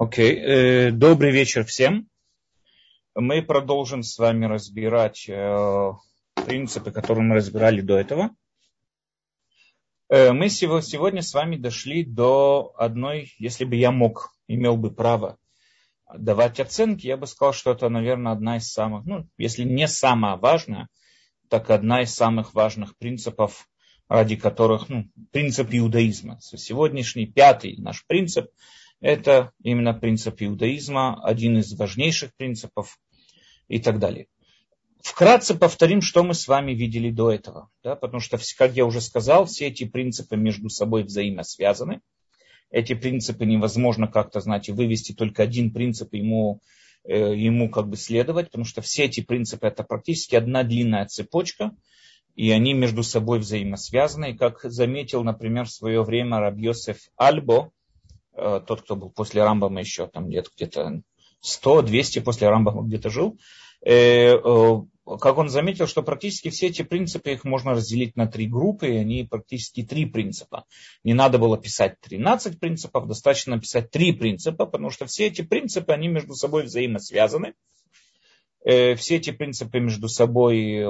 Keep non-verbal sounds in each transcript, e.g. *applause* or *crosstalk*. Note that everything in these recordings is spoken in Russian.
Окей, okay. добрый вечер всем. Мы продолжим с вами разбирать э, принципы, которые мы разбирали до этого. Э, мы сегодня с вами дошли до одной, если бы я мог, имел бы право давать оценки, я бы сказал, что это, наверное, одна из самых, ну, если не самая важная, так одна из самых важных принципов, ради которых, ну, принцип иудаизма. Сегодняшний пятый наш принцип – это именно принцип иудаизма, один из важнейших принципов и так далее. Вкратце повторим, что мы с вами видели до этого. Да, потому что, как я уже сказал, все эти принципы между собой взаимосвязаны. Эти принципы невозможно как-то, знаете, вывести только один принцип ему, э, ему как бы следовать, потому что все эти принципы это практически одна длинная цепочка, и они между собой взаимосвязаны. И как заметил, например, в свое время Рабьосеф Альбо, тот, кто был после Рамбама еще там где-то где 100-200 после Рамбама где-то жил, э, э, как он заметил, что практически все эти принципы, их можно разделить на три группы, и они практически три принципа. Не надо было писать 13 принципов, достаточно написать три принципа, потому что все эти принципы, они между собой взаимосвязаны. Все эти принципы между собой,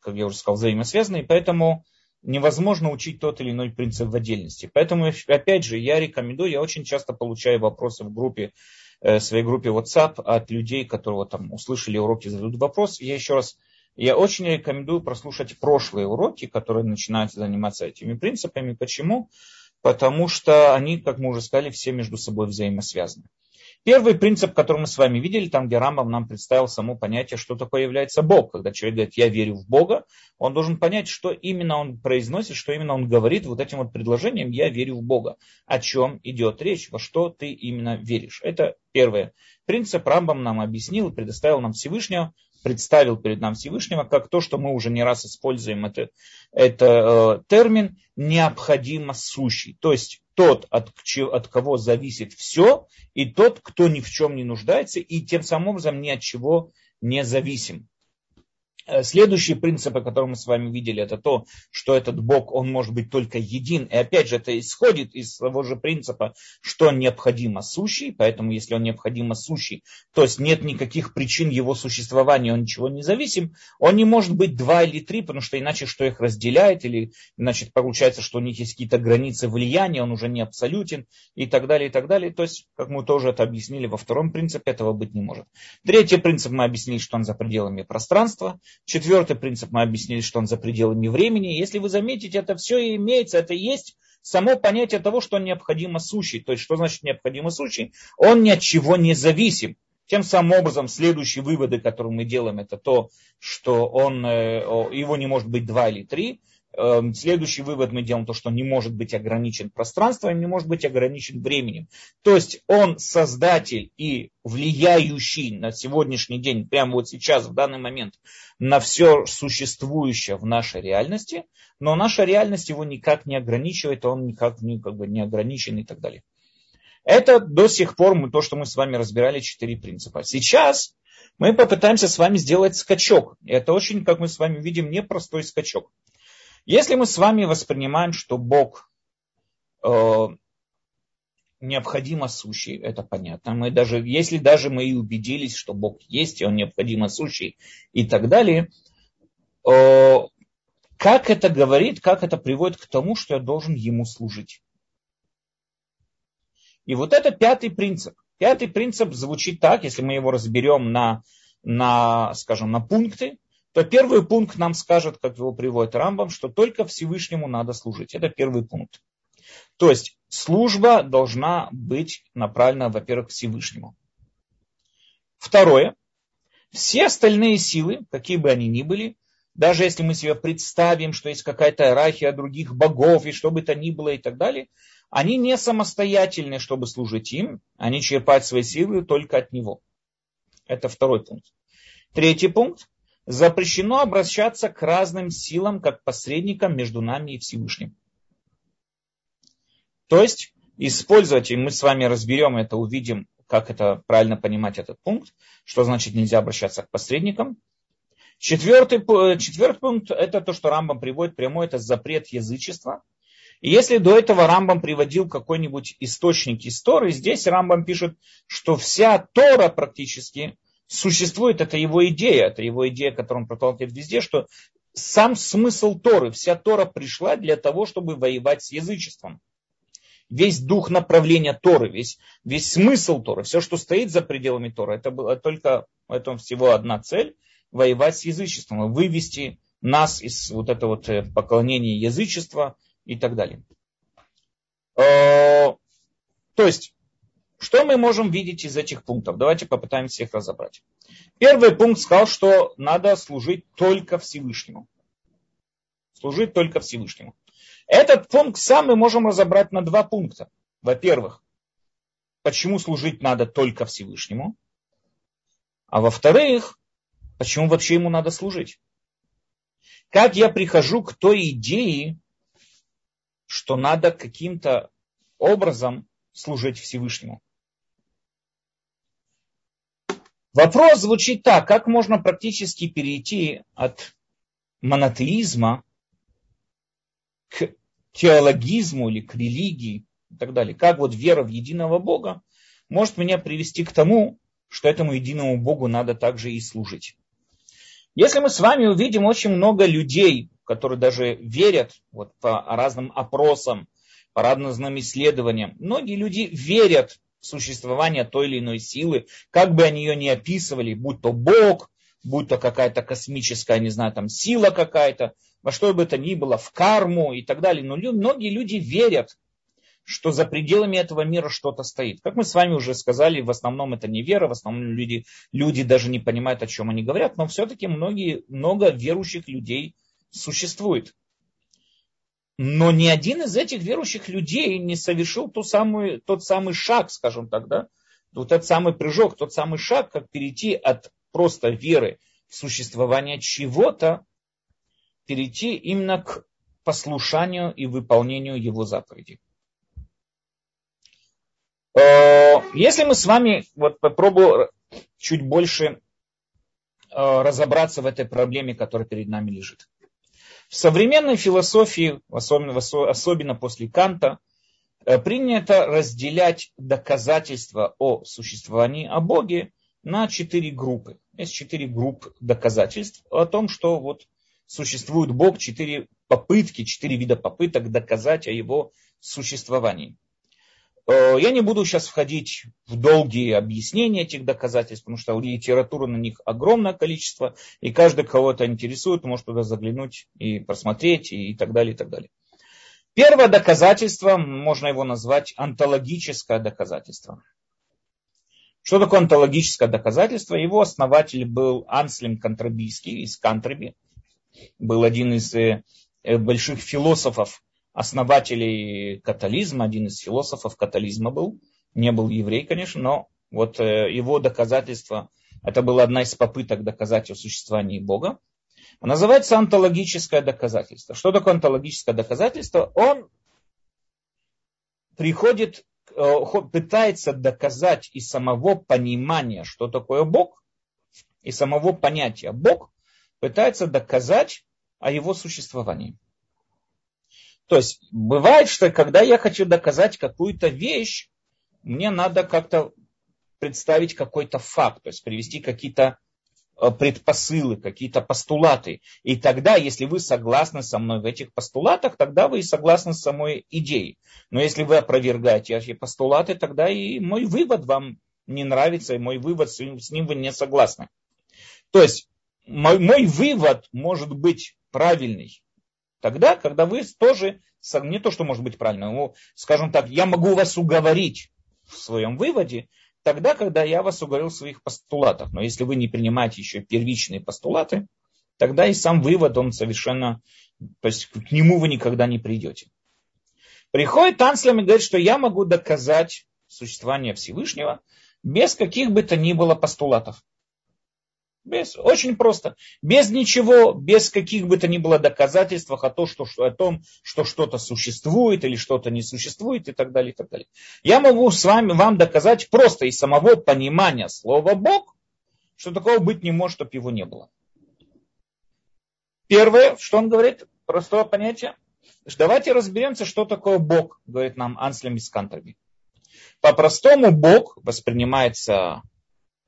как я уже сказал, взаимосвязаны, и поэтому невозможно учить тот или иной принцип в отдельности. Поэтому, опять же, я рекомендую, я очень часто получаю вопросы в группе, э, в своей группе WhatsApp от людей, которые там услышали уроки, задают вопрос. Я еще раз, я очень рекомендую прослушать прошлые уроки, которые начинают заниматься этими принципами. Почему? Потому что они, как мы уже сказали, все между собой взаимосвязаны. Первый принцип, который мы с вами видели, там, где Рамбам нам представил само понятие, что такое является Бог. Когда человек говорит, я верю в Бога, он должен понять, что именно он произносит, что именно он говорит вот этим вот предложением, я верю в Бога. О чем идет речь, во что ты именно веришь. Это первый принцип. Рамбам нам объяснил предоставил нам Всевышнего, представил перед нам Всевышнего, как то, что мы уже не раз используем это, это э, термин, необходимо сущий. То есть тот, от, от кого зависит все, и тот, кто ни в чем не нуждается, и тем самым образом ни от чего не зависим. Э, следующий принцип, который мы с вами видели, это то, что этот Бог, он может быть только един. И опять же, это исходит из того же принципа, что необходимо сущий. Поэтому, если он необходимо сущий, то есть нет никаких причин его существования, он ничего не зависим, он не может быть два или три, потому что иначе что их разделяет, или иначе получается, что у них есть какие-то границы влияния, он уже не абсолютен и так далее, и так далее. То есть, как мы тоже это объяснили во втором принципе, этого быть не может. Третий принцип мы объяснили, что он за пределами пространства. Четвертый принцип мы объяснили, что он за пределами времени. Если вы заметите, это все имеется, это есть само понятие того, что он необходимо сущий. То есть, что значит необходимо сущий? Он ни от чего не зависим. Тем самым образом, следующие выводы, которые мы делаем, это то, что он, э, его не может быть два или три. Эм, следующий вывод мы делаем то, что не может быть ограничен пространством, не может быть ограничен временем. То есть он создатель и влияющий на сегодняшний день, прямо вот сейчас, в данный момент, на все существующее в нашей реальности, но наша реальность его никак не ограничивает, он никак не, как бы, не ограничен и так далее. Это до сих пор мы, то, что мы с вами разбирали, четыре принципа. Сейчас мы попытаемся с вами сделать скачок. Это очень, как мы с вами видим, непростой скачок. Если мы с вами воспринимаем, что Бог э, необходимо сущий, это понятно. Мы даже, если даже мы и убедились, что Бог есть, и Он необходимо сущий и так далее, э, как это говорит, как это приводит к тому, что я должен Ему служить. И вот это пятый принцип. Пятый принцип звучит так, если мы его разберем на, на скажем, на пункты, то первый пункт нам скажет, как его приводит Рамбам, что только Всевышнему надо служить. Это первый пункт. То есть служба должна быть направлена, во-первых, Всевышнему. Второе. Все остальные силы, какие бы они ни были, даже если мы себе представим, что есть какая-то иерархия других богов и что бы то ни было и так далее, они не самостоятельны, чтобы служить им, они черпают свои силы только от него. Это второй пункт. Третий пункт запрещено обращаться к разным силам, как посредникам между нами и Всевышним. То есть использовать, и мы с вами разберем это, увидим, как это правильно понимать этот пункт, что значит нельзя обращаться к посредникам. Четвертый, четвертый пункт – это то, что Рамбам приводит прямой, это запрет язычества. И если до этого Рамбам приводил какой-нибудь источник из Торы, здесь Рамбам пишет, что вся Тора практически существует, это его идея, это его идея, которую он проталкивает везде, что сам смысл Торы, вся Тора пришла для того, чтобы воевать с язычеством. Весь дух направления Торы, весь, весь смысл Торы, все, что стоит за пределами Торы, это было только это всего одна цель – воевать с язычеством, вывести нас из вот этого вот э, поклонения язычества и так далее. Э, то есть, что мы можем видеть из этих пунктов? Давайте попытаемся их разобрать. Первый пункт сказал, что надо служить только Всевышнему. Служить только Всевышнему. Этот пункт сам мы можем разобрать на два пункта. Во-первых, почему служить надо только Всевышнему. А во-вторых, почему вообще ему надо служить. Как я прихожу к той идее, что надо каким-то образом служить Всевышнему. Вопрос звучит так, как можно практически перейти от монотеизма к теологизму или к религии и так далее. Как вот вера в единого Бога может меня привести к тому, что этому единому Богу надо также и служить. Если мы с вами увидим очень много людей, которые даже верят вот, по разным опросам, по разным исследованиям, многие люди верят существования той или иной силы, как бы они ее ни описывали, будь то Бог, будь то какая-то космическая, не знаю, там сила какая-то, во что бы это ни было, в карму и так далее. Но многие люди верят, что за пределами этого мира что-то стоит. Как мы с вами уже сказали, в основном это не вера, в основном люди, люди даже не понимают, о чем они говорят, но все-таки многие, много верующих людей существует. Но ни один из этих верующих людей не совершил ту самую, тот самый шаг, скажем так, да? Вот этот самый прыжок, тот самый шаг, как перейти от просто веры в существование чего-то, перейти именно к послушанию и выполнению его заповедей. Э, если мы с вами вот попробуем чуть больше э, разобраться в этой проблеме, которая перед нами лежит. В современной философии, особенно, особенно после Канта, э, принято разделять доказательства о существовании о Боге на четыре группы. Есть четыре группы доказательств о том, что вот существует Бог, четыре попытки, четыре вида попыток доказать о его существовании. Э, я не буду сейчас входить в долгие объяснения этих доказательств, потому что литературы на них огромное количество, и каждый, кого это интересует, может туда заглянуть и просмотреть, и так далее, и так далее. Первое доказательство, можно его назвать антологическое доказательство. Что такое антологическое доказательство? Его основатель был Анслим Контрабийский из Кантреби. Был один из э, больших философов основателей католизма, один из философов католизма был, не был еврей, конечно, но вот э, его доказательство, это была одна из попыток доказать о существовании Бога. Называется антологическое доказательство. Что такое антологическое доказательство? Он приходит, э, пытается доказать из самого понимания, что такое Бог, и самого понятия Бог, пытается доказать о его существовании. То есть бывает, что когда я хочу доказать какую-то вещь, мне надо как-то представить какой-то факт, то есть привести какие-то э, предпосылы, какие-то постулаты. И тогда, если вы согласны со мной в этих постулатах, тогда вы и согласны с самой идеей. Но если вы опровергаете эти постулаты, тогда и мой вывод вам не нравится, и мой вывод, с ним вы не согласны. То есть мой, мой вывод может быть правильный, Тогда, когда вы тоже, не то, что может быть правильно, но, скажем так, я могу вас уговорить в своем выводе, тогда, когда я вас уговорил в своих постулатах. Но если вы не принимаете еще первичные постулаты, тогда и сам вывод, он совершенно, то есть к нему вы никогда не придете. Приходит Анслем и говорит, что я могу доказать существование Всевышнего без каких бы то ни было постулатов. Без, очень просто. Без ничего, без каких бы то ни было доказательств о, том, что, о том, что что-то существует или что-то не существует и так далее, и так далее. Я могу с вами вам доказать просто из самого понимания слова Бог, что такого быть не может, чтобы его не было. Первое, что он говорит, простое понятие, давайте разберемся, что такое Бог, говорит нам Анслем из Кантаби. По-простому Бог воспринимается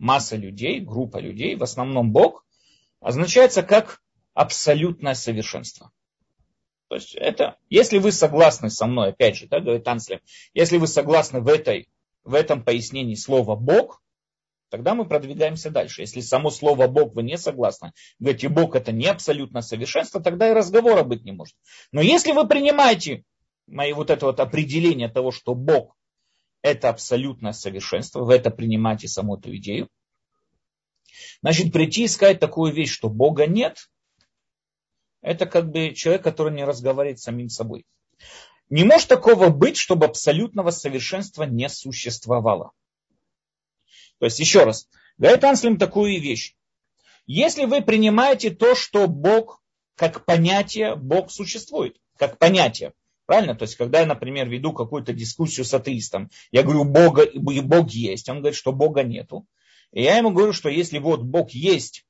масса людей, группа людей, в основном Бог, означается как абсолютное совершенство. То есть это, если вы согласны со мной, опять же, да, говорит Анслем, если вы согласны в, этой, в этом пояснении слова Бог, тогда мы продвигаемся дальше. Если само слово Бог вы не согласны, говорите, Бог это не абсолютное совершенство, тогда и разговора быть не может. Но если вы принимаете мои вот это вот определение того, что Бог это абсолютное совершенство, вы это принимаете саму эту идею, значит, прийти и сказать такую вещь, что Бога нет, это как бы человек, который не разговаривает с самим собой. Не может такого быть, чтобы абсолютного совершенства не существовало. То есть, еще раз, говорит Анслим такую вещь. Если вы принимаете то, что Бог как понятие, Бог существует, как понятие, Правильно? То есть, когда я, например, веду какую-то дискуссию с атеистом, я говорю, Бога, Бог есть, он говорит, что Бога нету. И я ему говорю, что если вот Бог есть,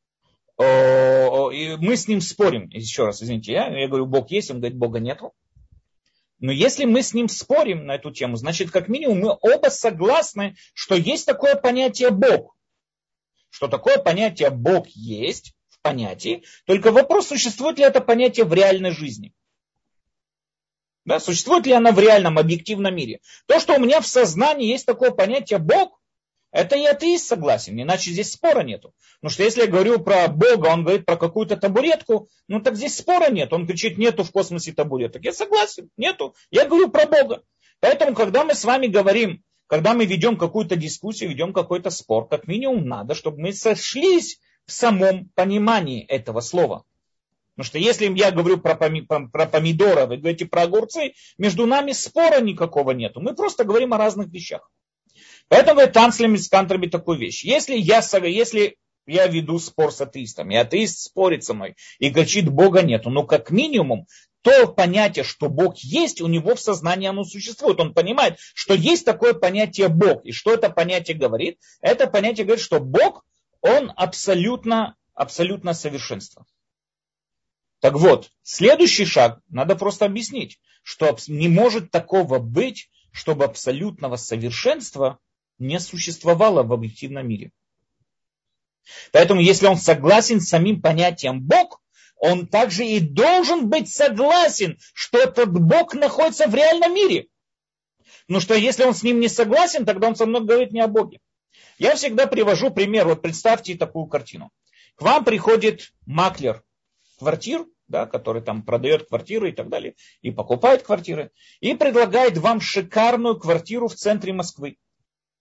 и мы с ним спорим, еще раз, извините, я, я говорю, Бог есть, он говорит, Бога нету. Но если мы с ним спорим на эту тему, значит, как минимум, мы оба согласны, что есть такое понятие Бог. Что такое понятие Бог есть в понятии, только вопрос, существует ли это понятие в реальной жизни. Да, существует ли она в реальном, объективном мире? То, что у меня в сознании есть такое понятие Бог, это и атеист согласен, иначе здесь спора нету. Потому что если я говорю про Бога, он говорит про какую-то табуретку, ну так здесь спора нет. Он кричит, нету в космосе табуреток. Я согласен, нету. Я говорю про Бога. Поэтому, когда мы с вами говорим, когда мы ведем какую-то дискуссию, ведем какой-то спор, как минимум надо, чтобы мы сошлись в самом понимании этого слова. Потому что если я говорю про, поми, про, про помидоры, вы говорите про огурцы, между нами спора никакого нету. Мы просто говорим о разных вещах. Поэтому говорит Танцлем из Кантраби такую вещь. Если я, если я веду спор с атеистом, и атеист спорит со мной и кричит, Бога нету, но как минимум то понятие, что Бог есть, у него в сознании оно существует. Он понимает, что есть такое понятие Бог. И что это понятие говорит? Это понятие говорит, что Бог, он абсолютно, абсолютно совершенство. Так вот, следующий шаг надо просто объяснить, что не может такого быть, чтобы абсолютного совершенства не существовало в объективном мире. Поэтому, если он согласен с самим понятием Бог, он также и должен быть согласен, что этот Бог находится в реальном мире. Но что если он с ним не согласен, тогда он со мной говорит не о Боге. Я всегда привожу пример. Вот представьте такую картину. К вам приходит маклер квартир, да, который там продает квартиры и так далее, и покупает квартиры, и предлагает вам шикарную квартиру в центре Москвы.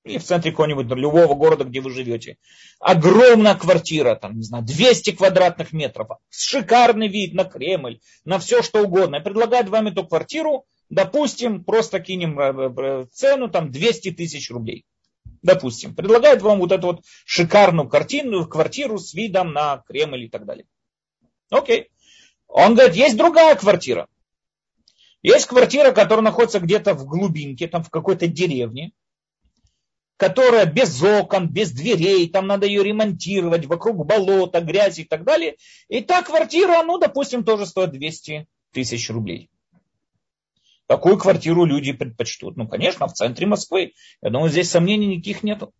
Или в центре какого-нибудь любого города, где вы живете. Огромная квартира, там, не знаю, 200 квадратных метров, шикарный вид на Кремль, на все что угодно. И предлагает вам эту квартиру, допустим, просто кинем э, э, цену, там, 200 тысяч рублей. Допустим. Предлагает вам вот эту вот шикарную картину, квартиру с видом на Кремль и так далее. Окей. Он говорит, есть другая квартира. Есть квартира, которая находится где-то в глубинке, там в какой-то деревне, которая без окон, без дверей, там надо ее ремонтировать, вокруг болота, грязи и так далее. И та квартира, ну, допустим, тоже стоит 200 тысяч рублей. Какую квартиру люди предпочтут? Ну, конечно, в центре Москвы. Я думаю, здесь сомнений никаких нету.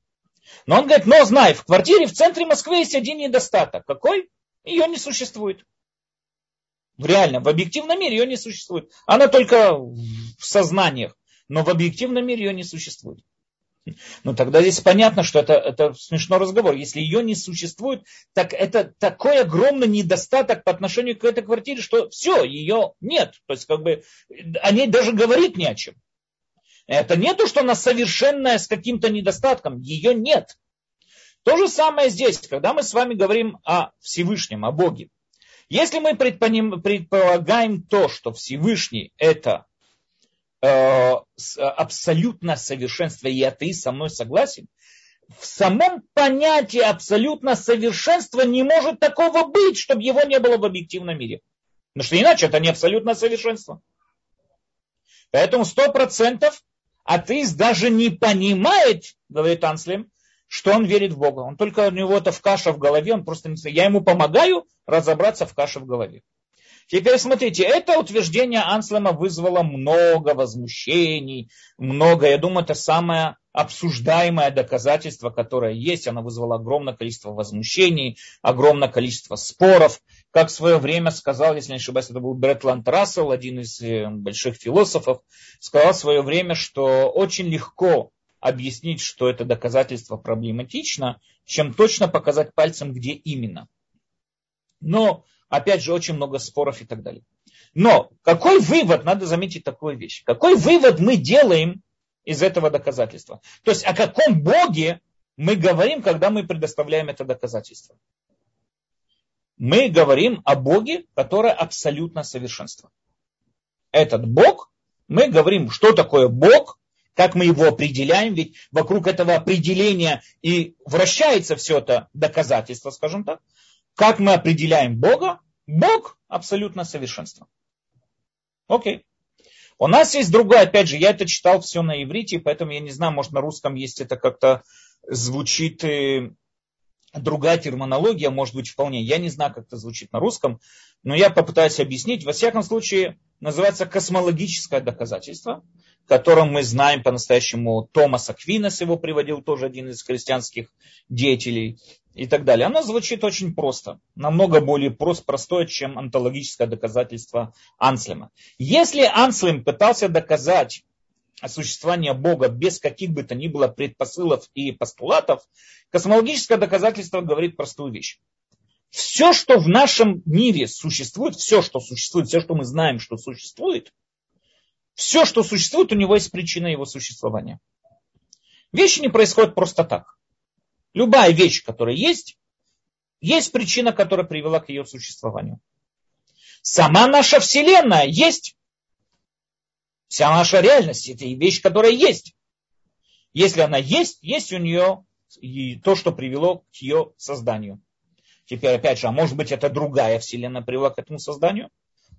Но он говорит, но знай, в квартире в центре Москвы есть один недостаток. Какой? Ее не существует. В реальном, в объективном мире ее не существует. Она только в сознаниях, но в объективном мире ее не существует. Ну тогда здесь понятно, что это, это смешной разговор. Если ее не существует, так это такой огромный недостаток по отношению к этой квартире, что все, ее нет. То есть как бы о ней даже говорить не о чем. Это не то, что она совершенная с каким-то недостатком, ее нет. То же самое здесь, когда мы с вами говорим о Всевышнем, о Боге. Если мы предполагаем то, что Всевышний это э, абсолютное совершенство, и ты со мной согласен, в самом понятии абсолютно совершенства не может такого быть, чтобы его не было в объективном мире. Потому что иначе это не абсолютное совершенство. Поэтому сто процентов атеист даже не понимает, говорит Анслем, что он верит в Бога. Он только у него это в каша в голове, он просто не Я ему помогаю разобраться в каше в голове. Теперь смотрите, это утверждение Анслема вызвало много возмущений, много, я думаю, это самое обсуждаемое доказательство, которое есть, оно вызвало огромное количество возмущений, огромное количество споров. Как в свое время сказал, если не ошибаюсь, это был Бретланд Рассел, один из э, больших философов, сказал в свое время, что очень легко объяснить, что это доказательство проблематично, чем точно показать пальцем, где именно. Но, опять же, очень много споров и так далее. Но какой вывод, надо заметить такую вещь, какой вывод мы делаем из этого доказательства. То есть о каком Боге мы говорим, когда мы предоставляем это доказательство. Мы говорим о Боге, который абсолютно совершенство. Этот Бог, мы говорим, что такое Бог, как мы его определяем, ведь вокруг этого определения и вращается все это доказательство, скажем так. Как мы определяем Бога? Бог абсолютно совершенство. Окей. У нас есть другое, опять же, я это читал все на иврите, поэтому я не знаю, может на русском есть это как-то звучит э, другая терминология, может быть вполне. Я не знаю, как это звучит на русском, но я попытаюсь объяснить. Во всяком случае, называется космологическое доказательство, которым мы знаем по-настоящему Томас Аквинес, его приводил тоже один из христианских деятелей и так далее. Оно звучит очень просто, намного более прост, простое, чем онтологическое доказательство Анслема. Если Анслем пытался доказать существование Бога без каких бы то ни было предпосылов и постулатов, космологическое доказательство говорит простую вещь. Все, что в нашем мире существует, все, что существует, все, что мы знаем, что существует, все, что существует, у него есть причина его существования. Вещи не происходят просто так. Любая вещь, которая есть, есть причина, которая привела к ее существованию. Сама наша Вселенная есть. Вся наша реальность – это вещь, которая есть. Если она есть, есть у нее и то, что привело к ее созданию. Теперь, опять же, а может быть, это другая Вселенная привела к этому созданию?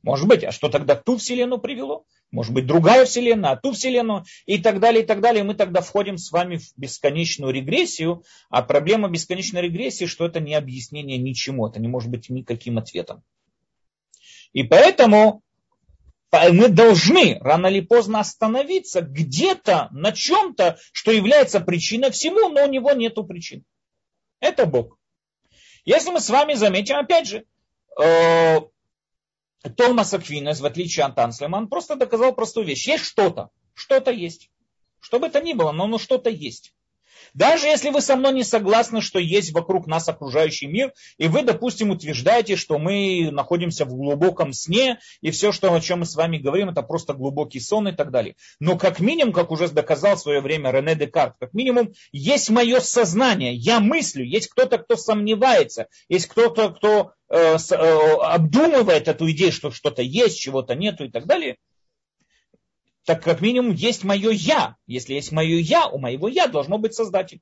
Может быть, а что тогда ту Вселенную привело? Может быть, другая Вселенная, а ту Вселенную и так далее, и так далее. Мы тогда входим с вами в бесконечную регрессию, а проблема бесконечной регрессии, что это не объяснение ничему, это не может быть никаким ответом. И поэтому мы должны рано или поздно остановиться где-то на чем-то, что является причиной всему, но у него нет причин. Это Бог. Если мы с вами заметим, опять же, э, Томас Аквинес, в отличие от Анслема, он просто доказал простую вещь. Есть что-то. Что-то есть. Что бы это ни было, но, но что-то есть. Даже если вы со мной не согласны, что есть вокруг нас окружающий мир, и вы, допустим, утверждаете, что мы находимся в глубоком сне, и все, что, о чем мы с вами говорим, это просто глубокий сон и так далее. Но как минимум, как уже доказал в свое время Рене Декарт, как минимум, есть мое сознание, я мыслю, есть кто-то, кто сомневается, есть кто-то, кто э, э, обдумывает эту идею, что что-то есть, чего-то нету и так далее – так как минимум есть мое я. Если есть мое я, у моего я должно быть создатель.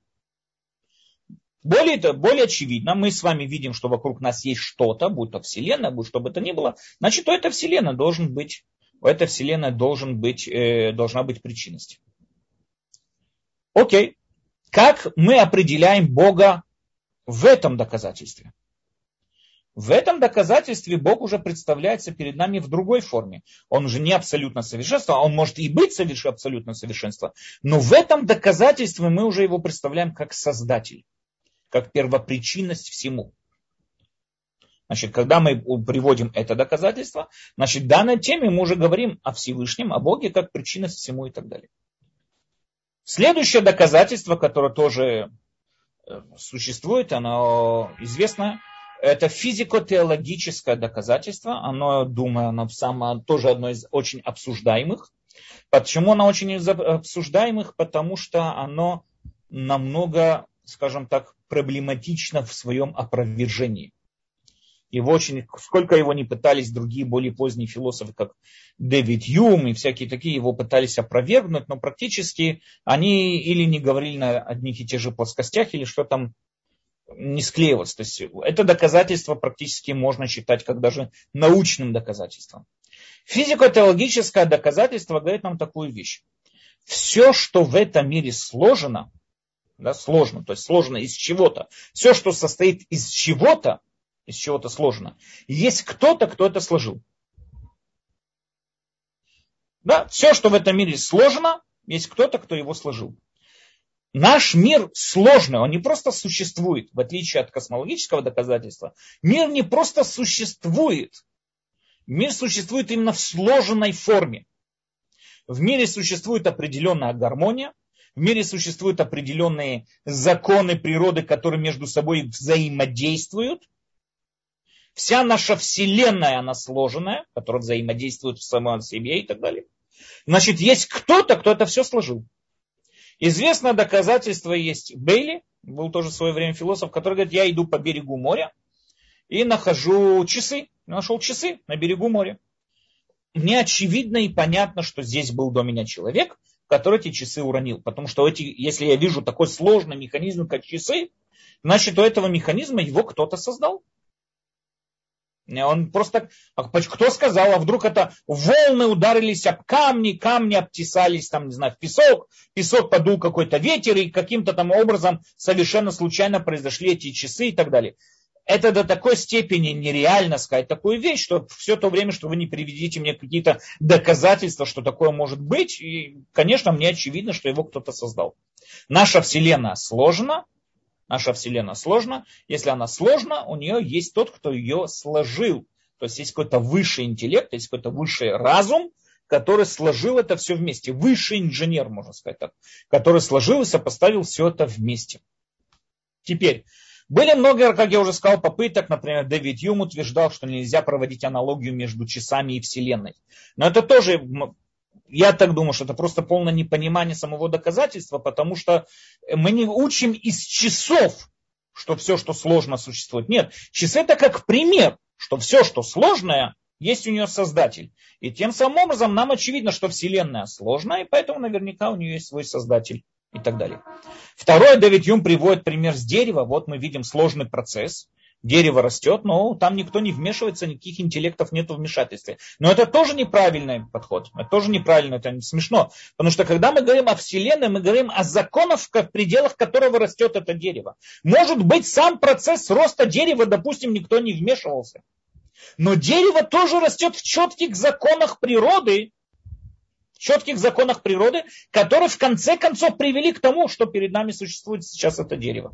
Более, более очевидно, мы с вами видим, что вокруг нас есть что-то, будь то Вселенная, будь что бы то ни было, значит, у этой Вселенной должен быть, у этой Вселенной должен быть, э, должна быть причинность. Окей. Как мы определяем Бога в этом доказательстве? В этом доказательстве Бог уже представляется перед нами в другой форме. Он уже не абсолютно совершенство, а он может и быть соверш... абсолютно совершенство. Но в этом доказательстве мы уже его представляем как создатель, как первопричинность всему. Значит, когда мы приводим это доказательство, значит, в данной теме мы уже говорим о Всевышнем, о Боге как причинность всему и так далее. Следующее доказательство, которое тоже э, существует, оно известно, это физико-теологическое доказательство. Оно, думаю, оно само, тоже одно из очень обсуждаемых. Почему оно очень обсуждаемых? Потому что оно намного, скажем так, проблематично в своем опровержении. Его очень, сколько его не пытались другие более поздние философы, как Дэвид Юм и всякие такие, его пытались опровергнуть, но практически они или не говорили на одних и тех же плоскостях, или что там не склеиваться. То есть это доказательство практически можно считать как даже научным доказательством. Физико-теологическое доказательство говорит нам такую вещь. Все, что в этом мире сложено, да, сложно, то есть сложно из чего-то, все, что состоит из чего-то, из чего-то сложно, есть кто-то, кто это сложил. Да, все, что в этом мире сложно, есть кто-то, кто его сложил. Наш мир сложный, он не просто существует, в отличие от космологического доказательства. Мир не просто существует. Мир существует именно в сложенной форме. В мире существует определенная гармония, в мире существуют определенные законы природы, которые между собой взаимодействуют. Вся наша Вселенная, она сложенная, которая взаимодействует в самом себе и так далее. Значит, есть кто-то, кто это все сложил. Известное доказательство есть Бейли, был тоже в свое время философ, который говорит, я иду по берегу моря и нахожу часы. Нашел часы на берегу моря. Мне очевидно и понятно, что здесь был до меня человек, который эти часы уронил. Потому что эти, если я вижу такой сложный механизм, как часы, значит, у этого механизма его кто-то создал. Он просто, а кто сказал, а вдруг это волны ударились об камни, камни обтесались там, не знаю, в песок, песок подул какой-то ветер, и каким-то там образом совершенно случайно произошли эти часы и так далее. Это до такой степени нереально сказать такую вещь, что все то время, что вы не приведите мне какие-то доказательства, что такое может быть, и, конечно, мне очевидно, что его кто-то создал. Наша Вселенная сложна, Наша Вселенная сложна. Если она сложна, у нее есть тот, кто ее сложил. То есть есть какой-то высший интеллект, есть какой-то высший разум, который сложил это все вместе. Высший инженер, можно сказать так, который сложил и сопоставил все это вместе. Теперь, были много, как я уже сказал, попыток, например, Дэвид Юм утверждал, что нельзя проводить аналогию между часами и Вселенной. Но это тоже я так думаю, что это просто полное непонимание самого доказательства, потому что мы не учим из часов, что все, что сложно, существует. Нет, часы это как пример, что все, что сложное, есть у нее создатель. И тем самым образом нам очевидно, что Вселенная сложная, и поэтому наверняка у нее есть свой создатель и так далее. Второе, Дэвид Юм приводит пример с дерева. Вот мы видим сложный процесс дерево растет, но там никто не вмешивается, никаких интеллектов нет вмешательства. Но это тоже неправильный подход. Это тоже неправильно, это не смешно. Потому что когда мы говорим о Вселенной, мы говорим о законах, в пределах которого растет это дерево. Может быть, сам процесс роста дерева, допустим, никто не вмешивался. Но дерево тоже растет в четких законах природы, в четких законах природы, которые в конце концов привели к тому, что перед нами существует сейчас это дерево.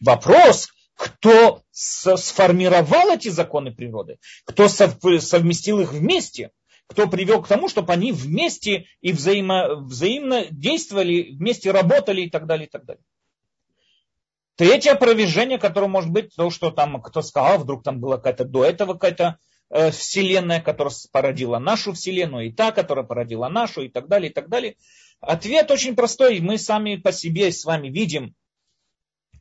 Вопрос, кто сформировал эти законы природы, кто совместил их вместе, кто привел к тому, чтобы они вместе и взаимо, взаимно действовали, вместе работали и так далее, и так далее. Третье опровержение, которое может быть, то, что там кто сказал, вдруг там была какая-то до этого какая-то э, вселенная, которая породила нашу вселенную, и та, которая породила нашу, и так далее, и так далее. Ответ очень простой. Мы сами по себе с вами видим,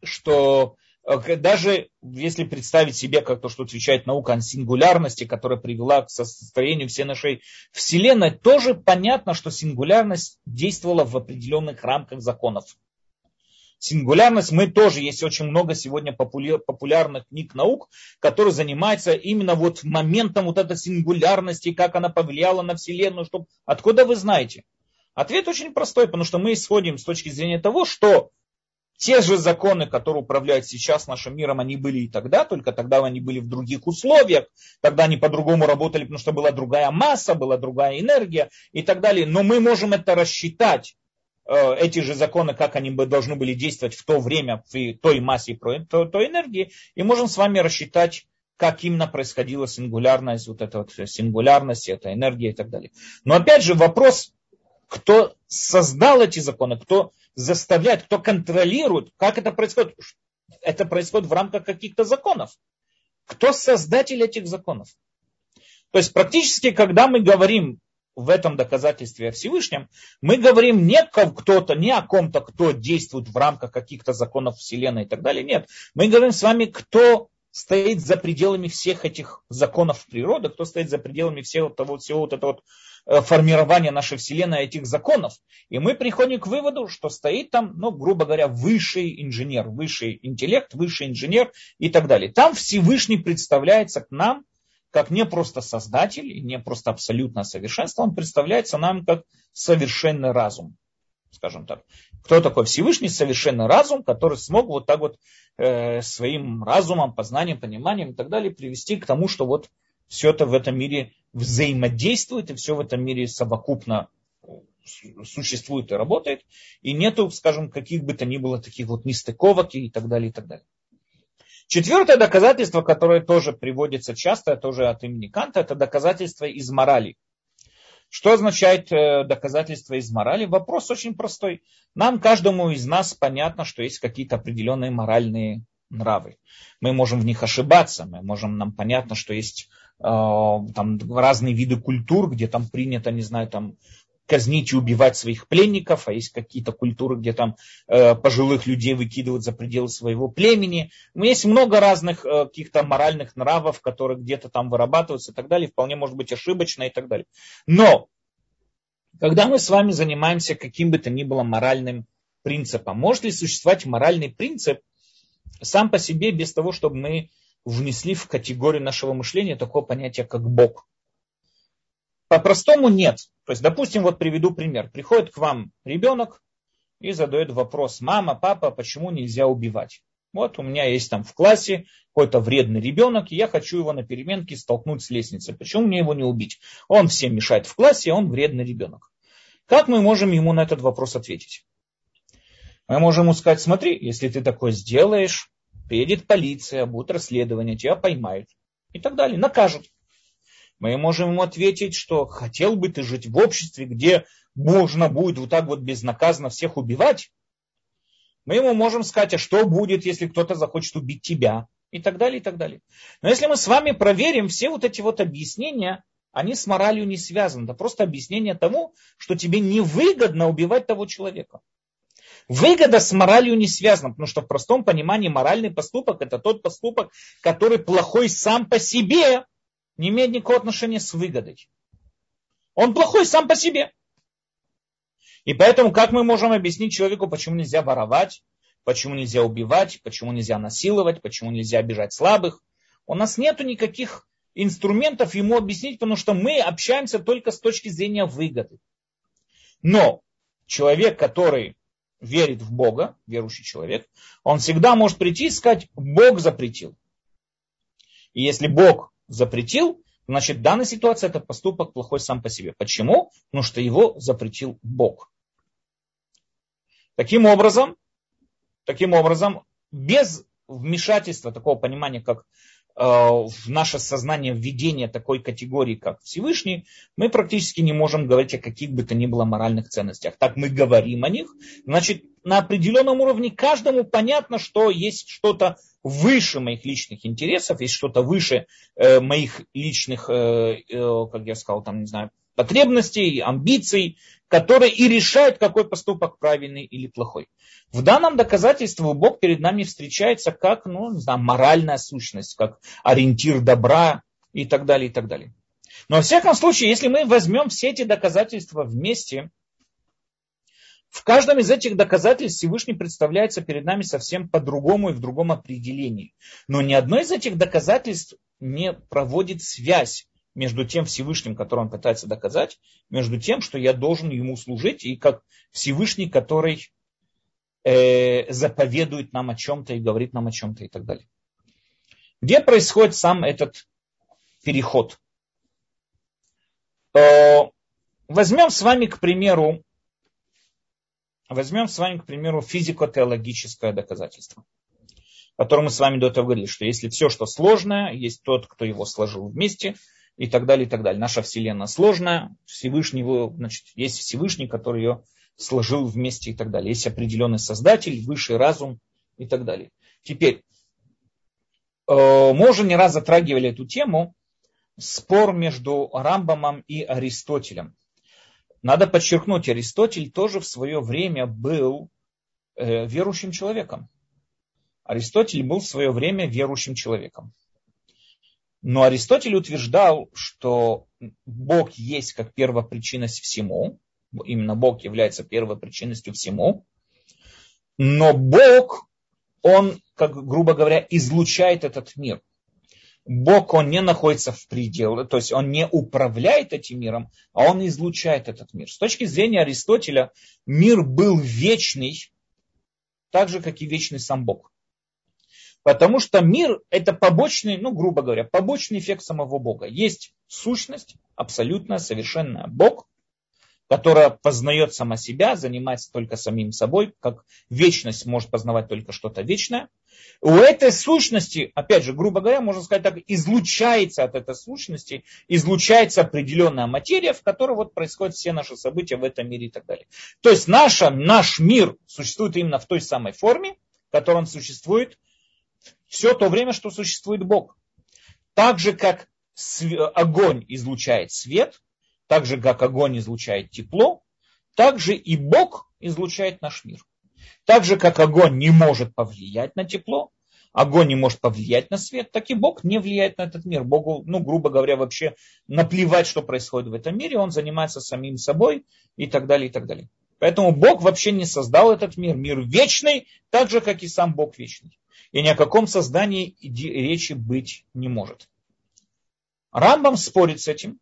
что даже если представить себе, как то, что отвечает наука о сингулярности, которая привела к состоянию всей нашей Вселенной, тоже понятно, что сингулярность действовала в определенных рамках законов. Сингулярность, мы тоже, есть очень много сегодня популярных книг наук, которые занимаются именно вот моментом вот этой сингулярности, как она повлияла на Вселенную, что... откуда вы знаете? Ответ очень простой, потому что мы исходим с точки зрения того, что те же законы, которые управляют сейчас нашим миром, они были и тогда, только тогда они были в других условиях, тогда они по-другому работали, потому что была другая масса, была другая энергия и так далее. Но мы можем это рассчитать, э, эти же законы, как они бы должны были действовать в то время, в той массе, той, той энергии, и можем с вами рассчитать, как именно происходила сингулярность, вот эта вот сингулярность, эта энергия и так далее. Но опять же вопрос, кто создал эти законы, кто заставляет, кто контролирует, как это происходит. Это происходит в рамках каких-то законов. Кто создатель этих законов? То есть практически, когда мы говорим в этом доказательстве о Всевышнем, мы говорим не кто-то, не о ком-то, кто действует в рамках каких-то законов Вселенной и так далее. Нет. Мы говорим с вами, кто стоит за пределами всех этих законов природы, кто стоит за пределами всего того, всего вот этого вот формирования нашей Вселенной этих законов. И мы приходим к выводу, что стоит там, ну, грубо говоря, высший инженер, высший интеллект, высший инженер и так далее. Там Всевышний представляется к нам как не просто создатель, не просто абсолютное совершенство, он представляется нам как совершенный разум, скажем так. Кто такой Всевышний совершенный разум, который смог вот так вот э, своим разумом, познанием, пониманием и так далее привести к тому, что вот все это в этом мире взаимодействует, и все в этом мире совокупно существует и работает, и нету, скажем, каких бы то ни было таких вот нестыковок и так далее, и так далее. Четвертое доказательство, которое тоже приводится часто, тоже от имени Канта, это доказательство из морали. Что означает э, доказательство из морали? Вопрос очень простой. Нам, каждому из нас понятно, что есть какие-то определенные моральные нравы. Мы можем в них ошибаться, мы можем, нам понятно, что есть э, там разные виды культур, где там принято, не знаю, там казнить и убивать своих пленников, а есть какие-то культуры, где там э, пожилых людей выкидывают за пределы своего племени. Ну, есть много разных э, каких-то моральных нравов, которые где-то там вырабатываются и так далее, вполне может быть ошибочно и так далее. Но, когда мы с вами занимаемся каким бы то ни было моральным принципом, может ли существовать моральный принцип сам по себе без того, чтобы мы внесли в категорию нашего мышления такое понятие, как Бог? По-простому нет. То есть, допустим, вот приведу пример. Приходит к вам ребенок и задает вопрос, мама, папа, почему нельзя убивать? Вот у меня есть там в классе какой-то вредный ребенок, и я хочу его на переменке столкнуть с лестницей. Почему мне его не убить? Он всем мешает в классе, он вредный ребенок. Как мы можем ему на этот вопрос ответить? Мы можем ему сказать, смотри, если ты такое сделаешь, приедет полиция, будет расследование, тебя поймают и так далее, накажут. Мы можем ему ответить, что хотел бы ты жить в обществе, где можно будет вот так вот безнаказанно всех убивать. Мы ему можем сказать, а что будет, если кто-то захочет убить тебя? И так далее, и так далее. Но если мы с вами проверим все вот эти вот объяснения, они с моралью не связаны. Это просто объяснение тому, что тебе невыгодно убивать того человека. Выгода с моралью не связана, потому что в простом понимании моральный поступок это тот поступок, который плохой сам по себе, не имеет никакого отношения с выгодой. Он плохой сам по себе. И поэтому как мы можем объяснить человеку, почему нельзя воровать, почему нельзя убивать, почему нельзя насиловать, почему нельзя обижать слабых. У нас нет никаких инструментов ему объяснить, потому что мы общаемся только с точки зрения выгоды. Но человек, который верит в Бога, верующий человек, он всегда может прийти и сказать, Бог запретил. И если Бог запретил, значит, в данной ситуации это поступок плохой сам по себе. Почему? Потому что его запретил Бог. Таким образом, таким образом, без вмешательства такого понимания, как в наше сознание введение такой категории, как Всевышний, мы практически не можем говорить о каких бы то ни было моральных ценностях. Так мы говорим о них, значит, на определенном уровне каждому понятно, что есть что-то выше моих личных интересов, есть что-то выше э, моих личных, э, э, как я сказал, там, не знаю, потребностей, амбиций, которые и решают, какой поступок правильный или плохой. В данном доказательстве Бог перед нами встречается как, ну, не знаю, моральная сущность, как ориентир добра и так далее, и так далее. Но во всяком случае, если мы возьмем все эти доказательства вместе, в каждом из этих доказательств Всевышний представляется перед нами совсем по-другому и в другом определении. Но ни одно из этих доказательств не проводит связь между тем Всевышним, который он пытается доказать, между тем, что я должен ему служить, и как Всевышний, который э, заповедует нам о чем-то и говорит нам о чем-то и так далее. Где происходит сам этот переход? Э, возьмем с вами, к примеру, возьмем с вами, к примеру, физико-теологическое доказательство о котором мы с вами до этого говорили, что если все, что сложное, есть тот, кто его сложил вместе, и так далее, и так далее. Наша Вселенная сложная, Всевышнего, значит, есть Всевышний, который ее сложил вместе и так далее. Есть определенный создатель, высший разум и так далее. Теперь, э, мы уже не раз затрагивали эту тему, спор между Рамбамом и Аристотелем. Надо подчеркнуть, Аристотель тоже в свое время был э, верующим человеком. Аристотель был в свое время верующим человеком. Но Аристотель утверждал, что Бог есть как первопричинность всему, именно Бог является первопричинностью всему, но Бог, он, как грубо говоря, излучает этот мир. Бог, он не находится в пределе, то есть он не управляет этим миром, а он излучает этот мир. С точки зрения Аристотеля, мир был вечный, так же, как и вечный сам Бог. Потому что мир – это побочный, ну, грубо говоря, побочный эффект самого Бога. Есть сущность, абсолютная, совершенная Бог, которая познает сама себя, занимается только самим собой, как вечность может познавать только что-то вечное. У этой сущности, опять же, грубо говоря, можно сказать так, излучается от этой сущности, излучается определенная материя, в которой вот происходят все наши события в этом мире и так далее. То есть наша, наш мир существует именно в той самой форме, в которой он существует все то время, что существует Бог. Так же, как огонь излучает свет, так же, как огонь излучает тепло, так же и Бог излучает наш мир. Так же, как огонь не может повлиять на тепло, огонь не может повлиять на свет, так и Бог не влияет на этот мир. Богу, ну, грубо говоря, вообще наплевать, что происходит в этом мире, он занимается самим собой и так далее, и так далее. Поэтому Бог вообще не создал этот мир. Мир вечный, так же, как и сам Бог вечный. И ни о каком создании речи быть не может. Рамбам спорит с этим.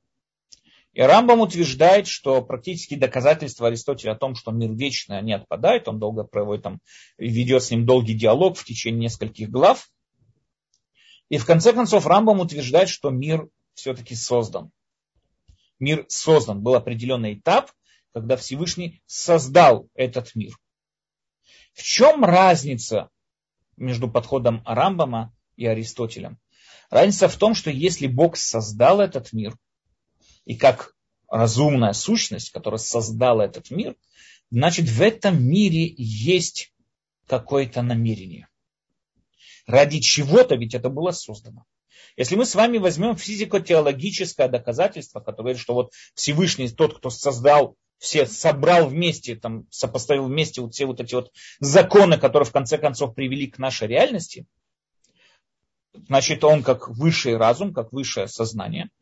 И Рамбам утверждает, что практически доказательства Аристотеля о том, что мир вечный, они отпадают. Он долго проводит там, ведет с ним долгий диалог в течение нескольких глав. И в конце концов Рамбам утверждает, что мир все-таки создан. Мир создан. Был определенный этап, когда Всевышний создал этот мир. В чем разница между подходом Рамбама и Аристотелем? Разница в том, что если Бог создал этот мир – и как разумная сущность, которая создала этот мир, значит в этом мире есть какое-то намерение. Ради чего-то ведь это было создано. Если мы с вами возьмем физико-теологическое доказательство, которое говорит, что вот Всевышний тот, кто создал все, собрал вместе, там, сопоставил вместе вот все вот эти вот законы, которые в конце концов привели к нашей реальности, значит, он как высший разум, как высшее сознание –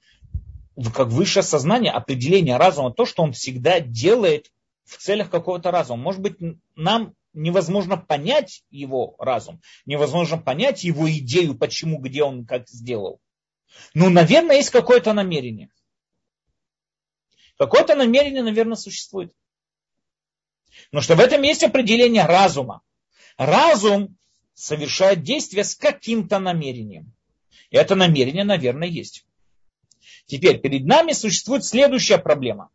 как высшее сознание, определение разума, то, что он всегда делает в целях какого-то разума. Может быть, нам невозможно понять его разум, невозможно понять его идею, почему, где он как сделал. Ну, наверное, есть какое-то намерение. Какое-то намерение, наверное, существует. Но что в этом есть определение разума. Разум совершает действие с каким-то намерением. И это намерение, наверное, есть. Теперь перед нами существует следующая проблема.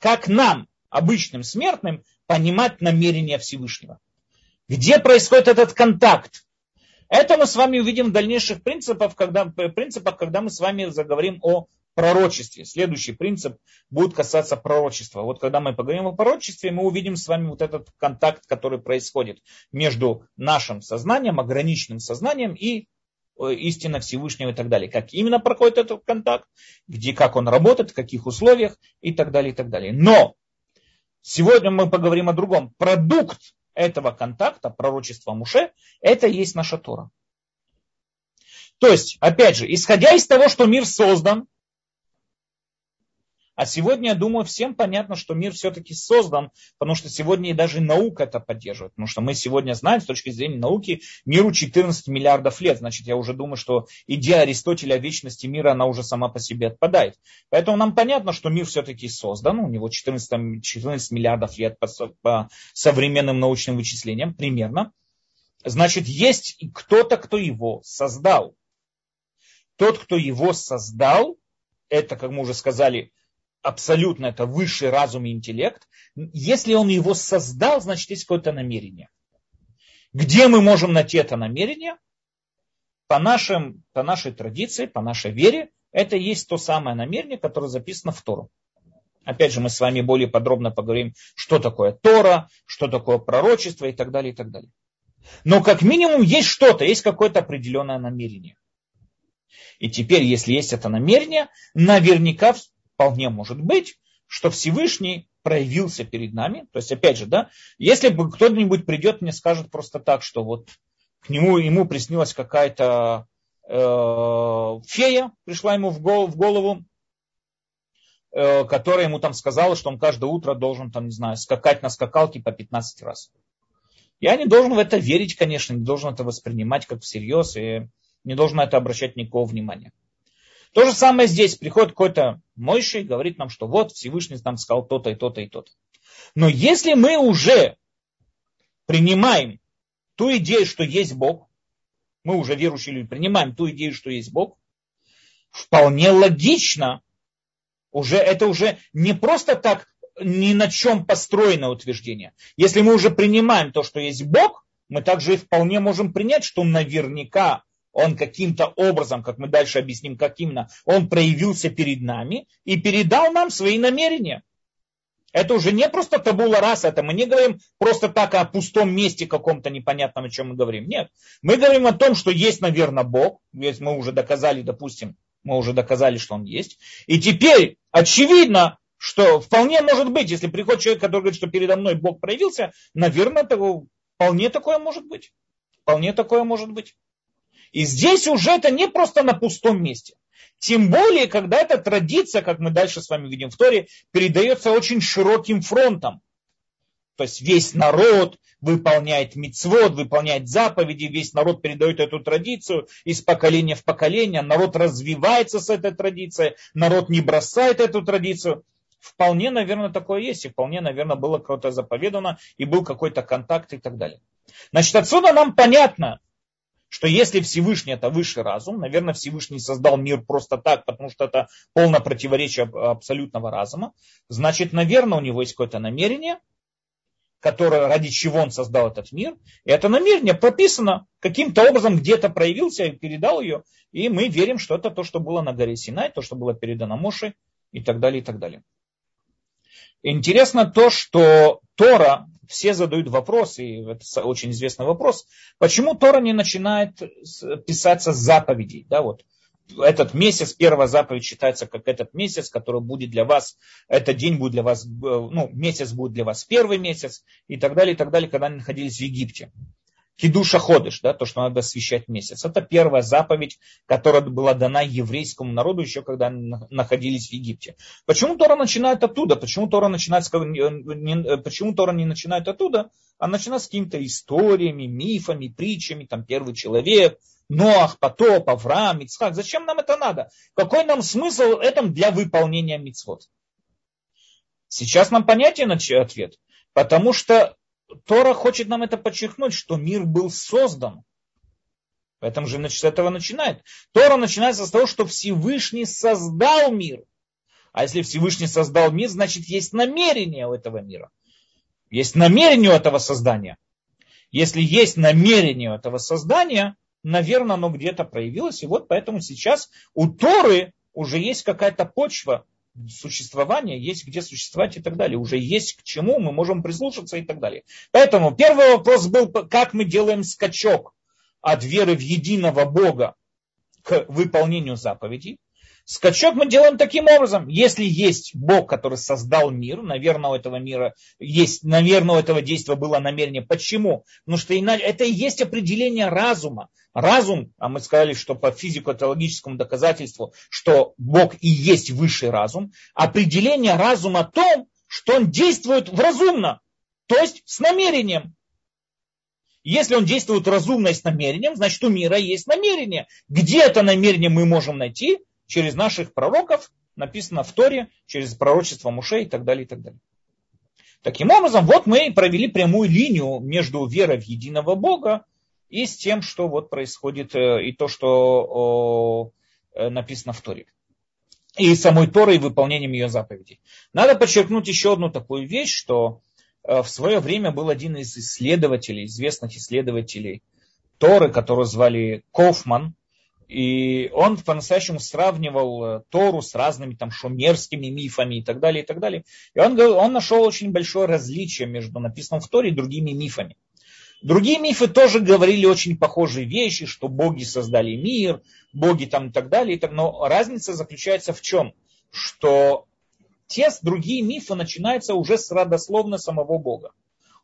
Как нам, обычным смертным, понимать намерения Всевышнего? Где происходит этот контакт? Это мы с вами увидим в дальнейших принципах, когда, принципах, когда мы с вами заговорим о пророчестве. Следующий принцип будет касаться пророчества. Вот когда мы поговорим о пророчестве, мы увидим с вами вот этот контакт, который происходит между нашим сознанием, ограниченным сознанием и Э, истина Всевышнего и так далее. Как именно проходит этот контакт, где, как он работает, в каких условиях и так далее, и так далее. Но сегодня мы поговорим о другом. Продукт этого контакта, пророчества Муше, это и есть наша Тора. То есть, опять же, исходя из того, что мир создан, а сегодня, я думаю, всем понятно, что мир все-таки создан, потому что сегодня и даже наука это поддерживает. Потому что мы сегодня знаем, с точки зрения науки, миру 14 миллиардов лет. Значит, я уже думаю, что идея Аристотеля о вечности мира, она уже сама по себе отпадает. Поэтому нам понятно, что мир все-таки создан. У него 14, 14 миллиардов лет по, по современным научным вычислениям примерно. Значит, есть кто-то, кто его создал. Тот, кто его создал, это, как мы уже сказали, абсолютно это высший разум и интеллект. Если он его создал, значит есть какое-то намерение. Где мы можем найти это намерение? По, нашим, по нашей традиции, по нашей вере, это есть то самое намерение, которое записано в Тору. Опять же, мы с вами более подробно поговорим, что такое Тора, что такое пророчество и так далее, и так далее. Но как минимум есть что-то, есть какое-то определенное намерение. И теперь, если есть это намерение, наверняка вполне может быть, что Всевышний проявился перед нами. То есть, опять же, да, если бы кто-нибудь придет мне скажет просто так, что вот к нему, ему приснилась какая-то э, фея, пришла ему в голову, в голову э, которая ему там сказала, что он каждое утро должен, там, не знаю, скакать на скакалке по 15 раз. Я не должен в это верить, конечно, не должен это воспринимать как всерьез и не должен на это обращать никакого внимания. То же самое здесь. Приходит какой-то Мойши и говорит нам, что вот Всевышний нам сказал то-то и то-то и то-то. Но если мы уже принимаем ту идею, что есть Бог, мы уже верующие люди, принимаем ту идею, что есть Бог, вполне логично, уже, это уже не просто так ни на чем построено утверждение. Если мы уже принимаем то, что есть Бог, мы также и вполне можем принять, что наверняка он каким-то образом, как мы дальше объясним, как именно, он проявился перед нами и передал нам свои намерения. Это уже не просто табула раса, это мы не говорим просто так о пустом месте каком-то непонятном, о чем мы говорим. Нет. Мы говорим о том, что есть, наверное, Бог. Ведь мы уже доказали, допустим, мы уже доказали, что он есть. И теперь очевидно, что вполне может быть, если приходит человек, который говорит, что передо мной Бог проявился, наверное, того, вполне такое может быть. Вполне такое может быть. И здесь уже это не просто на пустом месте. Тем более, когда эта традиция, как мы дальше с вами видим в Торе, передается очень широким фронтом. То есть весь народ выполняет мицвод, выполняет заповеди, весь народ передает эту традицию из поколения в поколение, народ развивается с этой традицией, народ не бросает эту традицию. Вполне, наверное, такое есть, и вполне, наверное, было кого-то заповедано, и был какой-то контакт и так далее. Значит, отсюда нам понятно, что если Всевышний это высший разум, наверное, Всевышний создал мир просто так, потому что это полное противоречие абсолютного разума, значит, наверное, у него есть какое-то намерение, которое, ради чего он создал этот мир. И это намерение прописано каким-то образом, где-то проявился и передал ее. И мы верим, что это то, что было на горе Синай, то, что было передано Моше и так далее, и так далее. Интересно то, что Тора, все задают вопрос, и это очень известный вопрос, почему Тора не начинает писаться с заповедей, да, вот, этот месяц, первая заповедь считается как этот месяц, который будет для вас, этот день будет для вас, ну, месяц будет для вас первый месяц, и так далее, и так далее, когда они находились в Египте. Кидуша ходишь, да, то, что надо освещать месяц. Это первая заповедь, которая была дана еврейскому народу еще когда они находились в Египте. Почему Тора начинает оттуда? Почему Тора начинает, почему Тора не начинает оттуда, а начинает с какими-то историями, мифами, притчами, там первый человек, Ноах, Потоп, Авраам, Ицхак. Зачем нам это надо? Какой нам смысл в этом для выполнения мицвод? Сейчас нам понятен ответ. Потому что Тора хочет нам это подчеркнуть, что мир был создан. Поэтому же с этого начинает. Тора начинается с того, что Всевышний создал мир. А если Всевышний создал мир, значит есть намерение у этого мира. Есть намерение у этого создания. Если есть намерение у этого создания, наверное, оно где-то проявилось. И вот поэтому сейчас у Торы уже есть какая-то почва, существования, есть где существовать и так далее. Уже есть к чему мы можем прислушаться и так далее. Поэтому первый вопрос был, как мы делаем скачок от веры в единого Бога к выполнению заповедей. Скачок мы делаем таким образом. Если есть Бог, который создал мир, наверное, у этого мира есть, наверное, у этого действия было намерение. Почему? Потому что это и есть определение разума. Разум, а мы сказали, что по физико-теологическому доказательству, что Бог и есть высший разум, определение разума о том, что он действует разумно, то есть с намерением. Если он действует разумно и с намерением, значит у мира есть намерение. Где это намерение мы можем найти? через наших пророков, написано в Торе, через пророчество Муше и так далее, и так далее. Таким образом, вот мы провели прямую линию между верой в единого Бога и с тем, что вот происходит, э, и то, что э, написано в Торе. И самой Торой, и выполнением ее заповедей. Надо подчеркнуть еще одну такую вещь, что э, в свое время был один из исследователей, известных исследователей Торы, которого звали Кофман, и он по-настоящему сравнивал Тору с разными там шумерскими мифами и так далее, и так далее. И он, он нашел очень большое различие между написанным в Торе и другими мифами. Другие мифы тоже говорили очень похожие вещи, что боги создали мир, боги там и так далее. Но разница заключается в чем? Что те другие мифы начинаются уже с родословно самого бога.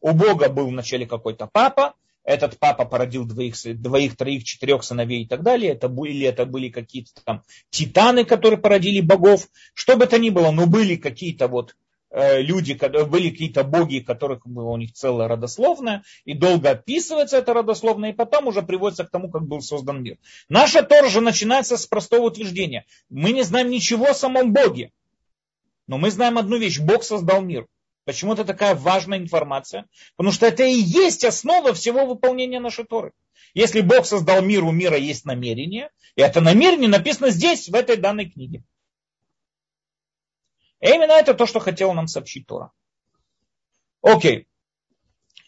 У бога был вначале какой-то папа, этот папа породил двоих, двоих, троих, четырех сыновей и так далее. Это были, это были какие-то там титаны, которые породили богов. Что бы это ни было, но были какие-то вот люди, были какие-то боги, которых было у них целое родословное, и долго описывается это родословное, и потом уже приводится к тому, как был создан мир. Наша Тора же начинается с простого утверждения. Мы не знаем ничего о самом Боге, но мы знаем одну вещь. Бог создал мир. Почему это такая важная информация? Потому что это и есть основа всего выполнения нашей Торы. Если Бог создал мир, у мира есть намерение, и это намерение написано здесь, в этой данной книге. И именно это то, что хотел нам сообщить Тора. Окей.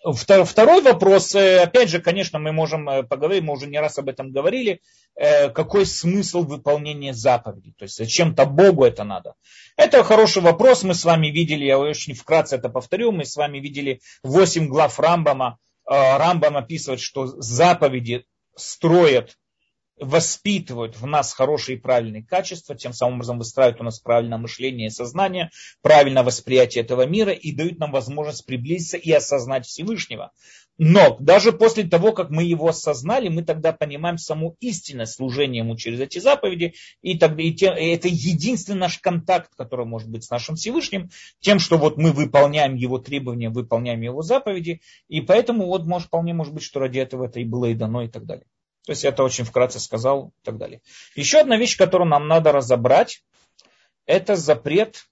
Второй вопрос, э, опять же, конечно, мы можем э, поговорить, мы уже не раз об этом говорили, э, какой смысл выполнения заповедей, то есть зачем-то Богу это надо. Это хороший вопрос, мы с вами видели, я очень вкратце это повторю, мы с вами видели 8 глав Рамбама, Рамбам описывает, что заповеди строят воспитывают в нас хорошие и правильные качества, тем самым образом выстраивают у нас правильное мышление и сознание, правильное восприятие этого мира и дают нам возможность приблизиться и осознать Всевышнего. Но даже после того, как мы его осознали, мы тогда понимаем саму истинность служения ему через эти заповеди, и, тогда, и, те, и это единственный наш контакт, который может быть с нашим Всевышним, тем, что вот мы выполняем его требования, выполняем его заповеди, и поэтому вот может, вполне может быть, что ради этого это и было и дано и так далее. То есть это очень вкратце сказал и так далее. Еще одна вещь, которую нам надо разобрать, это запрет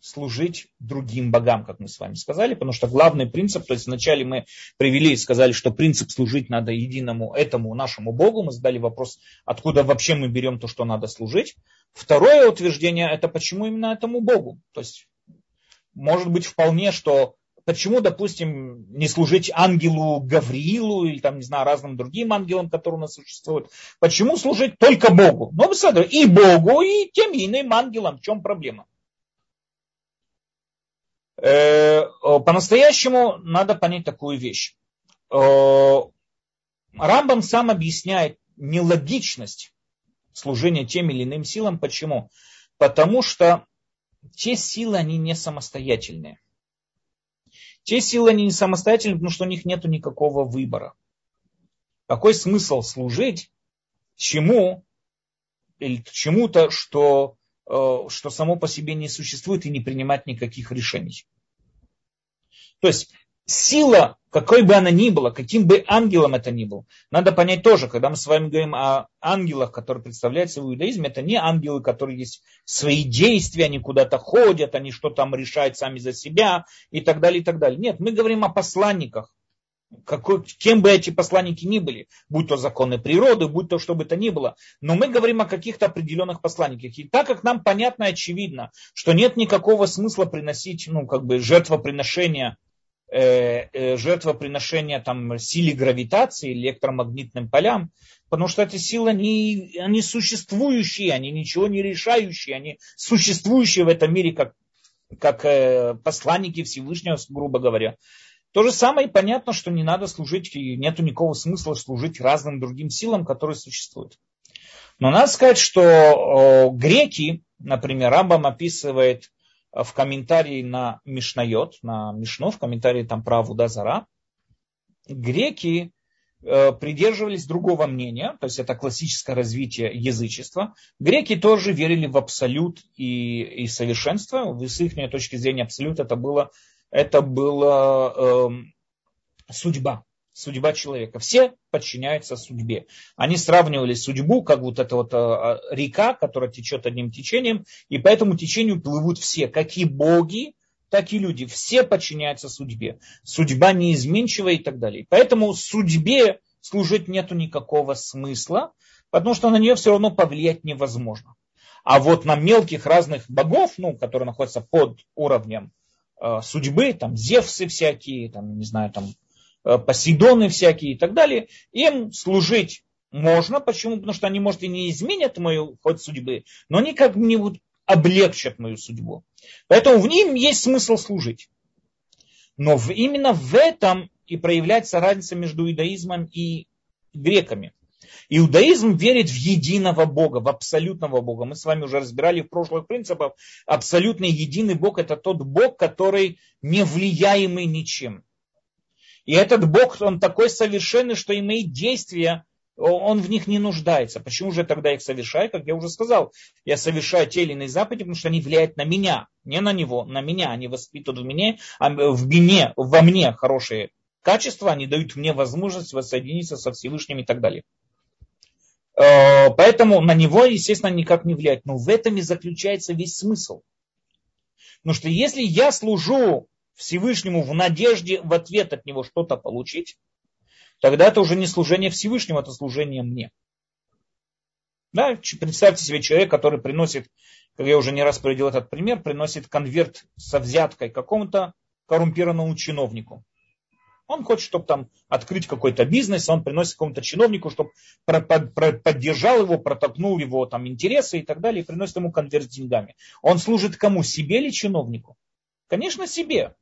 служить другим богам, как мы с вами сказали, потому что главный принцип, то есть вначале мы привели и сказали, что принцип служить надо единому этому нашему Богу, мы задали вопрос, откуда вообще мы берем то, что надо служить. Второе утверждение, это почему именно этому Богу. То есть может быть вполне, что Почему, допустим, не служить ангелу Гавриилу или там, не знаю, разным другим ангелам, которые у нас существуют? Почему служить только Богу? Ну, и Богу, и тем иным ангелам. В чем проблема? Э, по-настоящему надо понять такую вещь. Рамбам сам объясняет нелогичность служения тем или иным силам. Почему? Потому что те силы, они не самостоятельные. Те силы, они не самостоятельны, потому что у них нет никакого выбора. Какой смысл служить чему или чему-то, что, э, что само по себе не существует и не принимать никаких решений. То есть сила, какой бы она ни была, каким бы ангелом это ни был, надо понять тоже, когда мы с вами говорим о ангелах, которые представляются в иудаизме, это не ангелы, которые есть свои действия, они куда-то ходят, они что там решают сами за себя и так далее, и так далее. Нет, мы говорим о посланниках, какой, кем бы эти посланники ни были, будь то законы природы, будь то что бы то ни было. Но мы говорим о каких-то определенных посланниках. И так как нам понятно и очевидно, что нет никакого смысла приносить, ну, как бы жертвоприношения жертвоприношения там, силе гравитации, электромагнитным полям, потому что эти силы, они, они существующие, они ничего не решающие, они существующие в этом мире как, как э, посланники Всевышнего, грубо говоря. То же самое и понятно, что не надо служить, и нет никакого смысла служить разным другим силам, которые существуют. Но надо сказать, что греки, например, Рамбам описывает в комментарии на Мишнайот, на Мишну, в комментарии там про Авудазара, греки э, придерживались другого мнения, то есть это классическое развитие язычества. Греки тоже верили в абсолют и, и совершенство. С их точки зрения абсолют это было, это было э, судьба судьба человека. Все подчиняются судьбе. Они сравнивали судьбу, как вот эта вот а, река, которая течет одним течением, и по этому течению плывут все, как и боги, так и люди. Все подчиняются судьбе. Судьба неизменчива и так далее. Поэтому судьбе служить нету никакого смысла, потому что на нее все равно повлиять невозможно. А вот на мелких разных богов, ну, которые находятся под уровнем э, судьбы, там Зевсы всякие, там, не знаю, там Э, Посейдоны всякие и так далее, им служить можно. Почему? Потому что они, может, и не изменят мою ход судьбы, но они как-нибудь облегчат мою судьбу. Поэтому в ним есть смысл служить. Но в, именно в этом и проявляется разница между иудаизмом и греками. Иудаизм верит в единого Бога, в абсолютного Бога. Мы с вами уже разбирали в прошлых принципах. Абсолютный единый Бог это тот Бог, который не влияемый ничем. И этот Бог, он такой совершенный, что имеет действия, он в них не нуждается. Почему же тогда их совершаю? Как я уже сказал, я совершаю те или иные заповеди, потому что они влияют на меня, не на него, на меня. Они воспитывают в мне, а в мне, во мне хорошие качества, они дают мне возможность воссоединиться со Всевышним и так далее. Э, поэтому на него, естественно, никак не влияет. Но в этом и заключается весь смысл. Потому что если я служу Всевышнему в надежде в ответ от него что-то получить, тогда это уже не служение Всевышнему, это служение мне. Да, представьте себе человек, который приносит, как я уже не раз приводил этот пример, приносит конверт со взяткой какому-то коррумпированному чиновнику. Он хочет, чтобы там открыть какой-то бизнес, он приносит какому-то чиновнику, чтобы поддержал его, протолкнул его там интересы и так далее, и приносит ему конверт с деньгами. Он служит кому? Себе или чиновнику? Конечно, себе.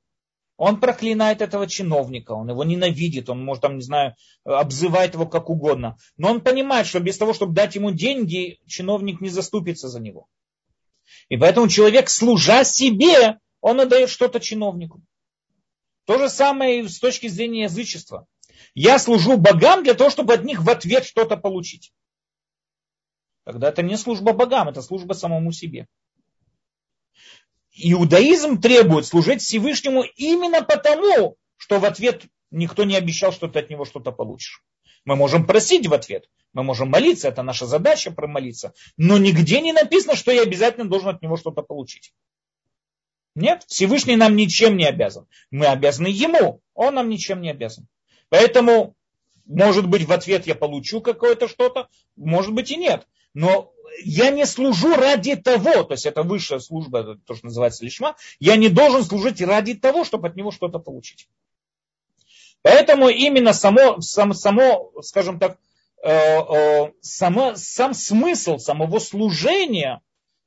Он проклинает этого чиновника, он его ненавидит, он может, там, не знаю, обзывает его как угодно. Но он понимает, что без того, чтобы дать ему деньги, чиновник не заступится за него. И поэтому человек, служа себе, он отдает что-то чиновнику. То же самое и с точки зрения язычества. Я служу богам для того, чтобы от них в ответ что-то получить. Тогда это не служба богам, это служба самому себе иудаизм требует служить Всевышнему именно потому, что в ответ никто не обещал, что ты от него что-то получишь. Мы можем просить в ответ, мы можем молиться, это наша задача промолиться, но нигде не написано, что я обязательно должен от него что-то получить. Нет, Всевышний нам ничем не обязан. Мы обязаны ему, он нам ничем не обязан. Поэтому, может быть, в ответ я получу какое-то что-то, может быть и нет. Но я не служу ради того, то есть это высшая служба, то, что называется лишма, я не должен служить ради того, чтобы от него что-то получить. Поэтому именно само, само, само скажем так, э, э, само, сам смысл самого служения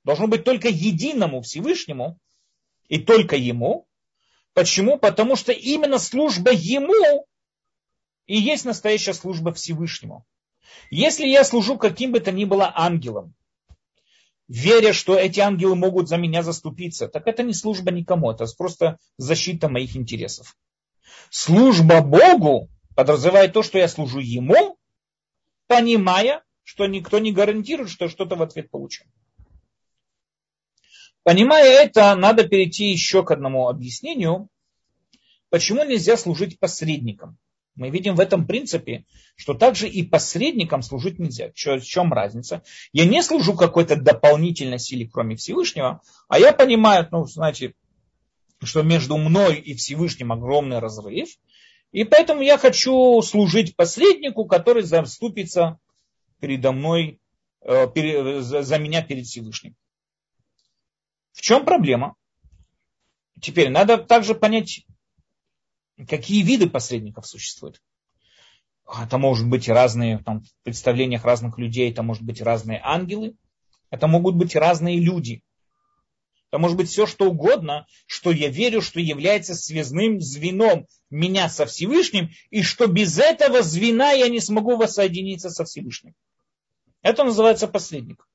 должен быть только единому Всевышнему и только ему. Почему? Потому что именно служба ему и есть настоящая служба Всевышнему. Если я служу каким бы то ни было ангелом, веря, что эти ангелы могут за меня заступиться, так это не служба никому, это просто защита моих интересов. Служба Богу подразумевает то, что я служу Ему, понимая, что никто не гарантирует, что что-то в ответ получу. Понимая это, надо перейти еще к одному объяснению, почему нельзя служить посредником. Мы видим в этом принципе, что также и посредникам служить нельзя. В чем разница? Я не служу какой-то дополнительной силе, кроме Всевышнего, а я понимаю, ну, знаете, что между мной и Всевышним огромный разрыв, и поэтому я хочу служить посреднику, который заступится передо мной, э, за меня перед Всевышним. В чем проблема? Теперь надо также понять какие виды посредников существуют. Это может быть разные, там, в представлениях разных людей, это может быть разные ангелы, это могут быть разные люди. Это может быть все, что угодно, что я верю, что является связным звеном меня со Всевышним, и что без этого звена я не смогу воссоединиться со Всевышним. Это называется посредник.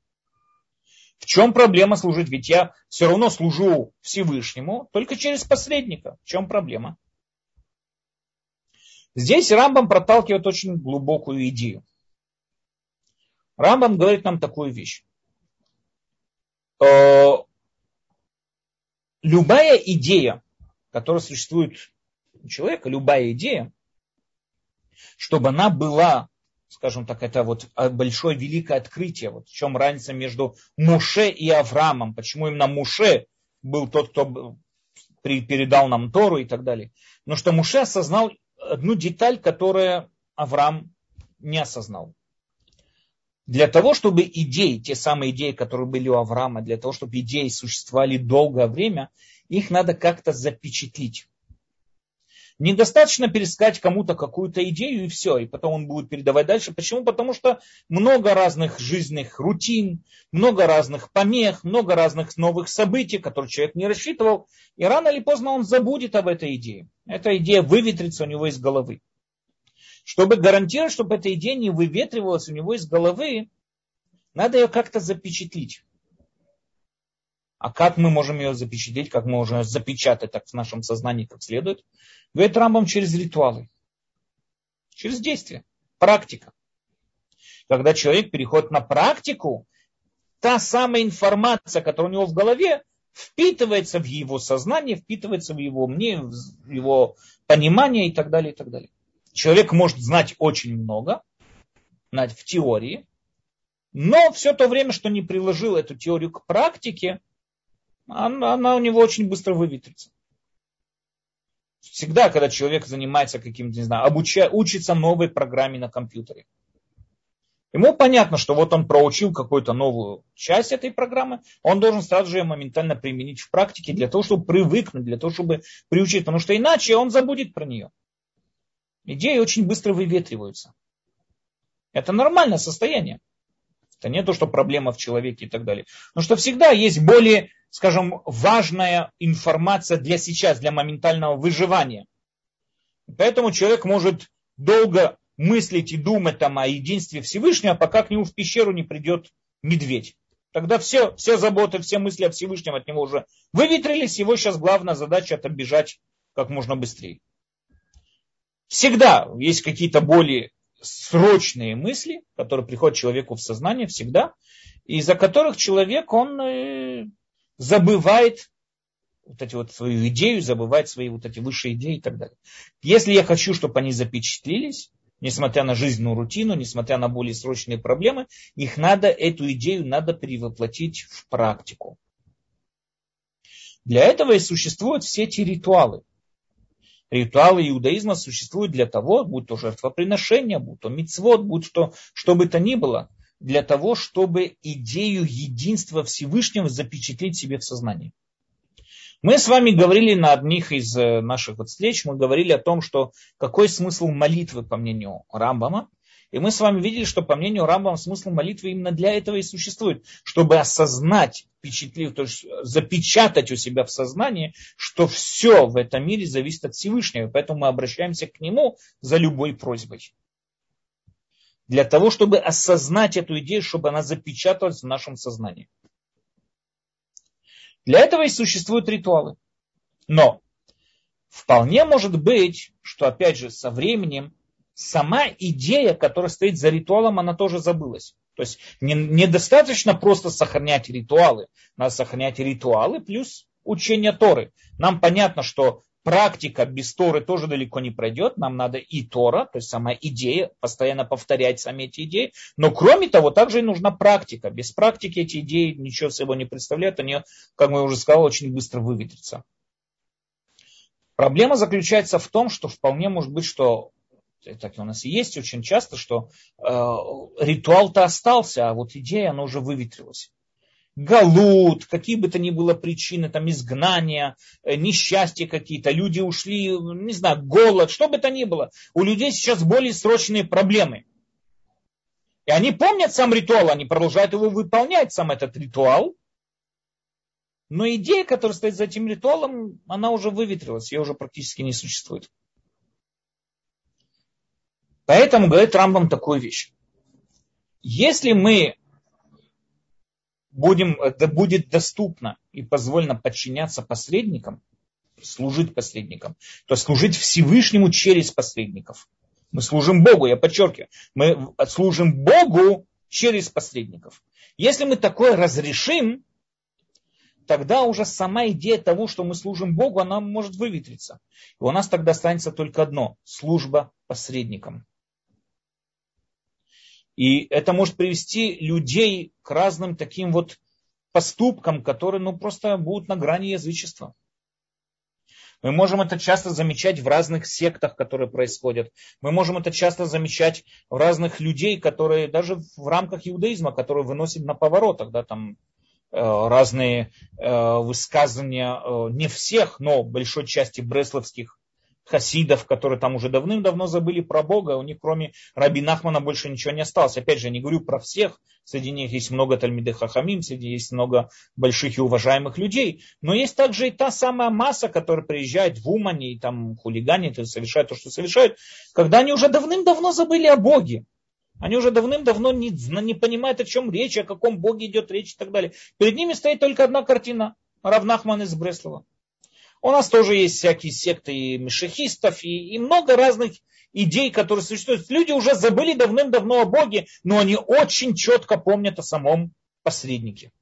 В чем проблема служить? Ведь я все равно служу Всевышнему только через посредника. В чем проблема? Здесь Рамбам проталкивает очень глубокую идею. Рамбам говорит нам такую вещь. Э, любая идея, которая существует у человека, любая идея, чтобы она была, скажем так, это вот большое великое открытие. Вот в чем разница между Муше и Авраамом. Почему именно Муше был тот, кто передал нам Тору и так далее. Но что Муше осознал одну деталь, которую Авраам не осознал. Для того, чтобы идеи, те самые идеи, которые были у Авраама, для того, чтобы идеи существовали долгое время, их надо как-то запечатлить. Недостаточно пересказать кому-то какую-то идею и все, и потом он будет передавать дальше. Почему? Потому что много разных жизненных рутин, много разных помех, много разных новых событий, которые человек не рассчитывал, и рано или поздно он забудет об этой идее. Эта идея выветрится у него из головы. Чтобы гарантировать, чтобы эта идея не выветривалась у него из головы, надо ее как-то запечатлить. А как мы можем ее запечатлеть, как мы можем ее запечатать так в нашем сознании как следует? Говорит Рамбам через ритуалы, через действия, практика. Когда человек переходит на практику, та самая информация, которая у него в голове, впитывается в его сознание, впитывается в его мнение, в его понимание и так далее, и так далее. Человек может знать очень много, знать в теории, но все то время, что не приложил эту теорию к практике, она, она у него очень быстро выветрится. Всегда, когда человек занимается каким-то, не знаю, обучая, учится новой программе на компьютере. Ему понятно, что вот он проучил какую-то новую часть этой программы, он должен сразу же ее моментально применить в практике для того, чтобы привыкнуть, для того, чтобы приучить, потому что иначе он забудет про нее. Идеи очень быстро выветриваются. Это нормальное состояние. Это не то, что проблема в человеке и так далее. Но что всегда есть более, скажем, важная информация для сейчас, для моментального выживания. Поэтому человек может долго мыслить и думать там о единстве Всевышнего, пока к нему в пещеру не придет медведь. Тогда все, все заботы, все мысли о Всевышнем от него уже выветрились. Его сейчас главная задача это бежать как можно быстрее. Всегда есть какие-то более срочные мысли, которые приходят человеку в сознание всегда, из-за которых человек, он э, забывает вот эти вот свою идею, забывает свои вот эти высшие идеи и так далее. Если я хочу, чтобы они запечатлились, несмотря на жизненную рутину, несмотря на более срочные проблемы, их надо, эту идею надо перевоплотить в практику. Для этого и существуют все эти ритуалы. Ритуалы иудаизма существуют для того, будь то жертвоприношение, будь то мицвод, будь то что бы то ни было, для того, чтобы идею единства Всевышнего запечатлеть себе в сознании. Мы с вами говорили на одних из э, наших вот встреч, мы говорили о том, что какой смысл молитвы, по мнению Рамбама. И мы с вами видели, что по мнению Рамбама смысл молитвы именно для этого и существует, чтобы осознать, впечатлив, то есть запечатать у себя в сознании, что все в этом мире зависит от Всевышнего. Поэтому мы обращаемся к Нему за любой просьбой. Для того, чтобы осознать эту идею, чтобы она запечаталась в нашем сознании. Для этого и существуют ритуалы. Но вполне может быть, что опять же со временем сама идея, которая стоит за ритуалом, она тоже забылась. То есть недостаточно не просто сохранять ритуалы. Надо сохранять ритуалы плюс учение Торы. Нам понятно, что практика без Торы тоже далеко не пройдет. Нам надо и Тора, то есть сама идея, постоянно повторять сами эти идеи. Но кроме того, также и нужна практика. Без практики эти идеи ничего собой не представляют. Они, как мы уже сказали, очень быстро выветрятся. Проблема заключается в том, что вполне может быть, что так и у нас и есть очень часто, что э, ритуал-то остался, а вот идея, она уже выветрилась. Галут, какие бы то ни было причины, там изгнания, э, несчастья какие-то, люди ушли, не знаю, голод, что бы то ни было. У людей сейчас более срочные проблемы. И они помнят сам ритуал, они продолжают его выполнять, сам этот ритуал. Но идея, которая стоит за этим ритуалом, она уже выветрилась, ее уже практически не существует. Поэтому говорит Рамбам такую вещь. Если мы будем, это будет доступно и позволено подчиняться посредникам, служить посредникам, то служить Всевышнему через посредников. Мы служим Богу, я подчеркиваю, мы служим Богу через посредников. Если мы такое разрешим, тогда уже сама идея того, что мы служим Богу, она может выветриться. И у нас тогда останется только одно – служба посредникам. И это может привести людей к разным таким вот поступкам, которые ну, просто будут на грани язычества. Мы можем это часто замечать в разных сектах, которые происходят. Мы можем это часто замечать в разных людей, которые даже в рамках иудаизма, которые выносят на поворотах, да, там э, разные э, высказывания, э, не всех, но большой части бресловских хасидов, которые там уже давным-давно забыли про Бога, у них кроме Раби Нахмана больше ничего не осталось. Опять же, я не говорю про всех, среди них есть много Тальмиды Хахамим, среди есть много больших и уважаемых людей, но есть также и та самая масса, которая приезжает в Умане и там хулиганит и совершает то, что совершают, когда они уже давным-давно забыли о Боге. Они уже давным-давно не, не понимают, о чем речь, о каком Боге идет речь и так далее. Перед ними стоит только одна картина. Равнахман из Бреслова. У нас тоже есть всякие секты мешехистов, и, и много разных идей, которые существуют. Люди уже забыли давным-давно о Боге, но они очень четко помнят о самом посреднике.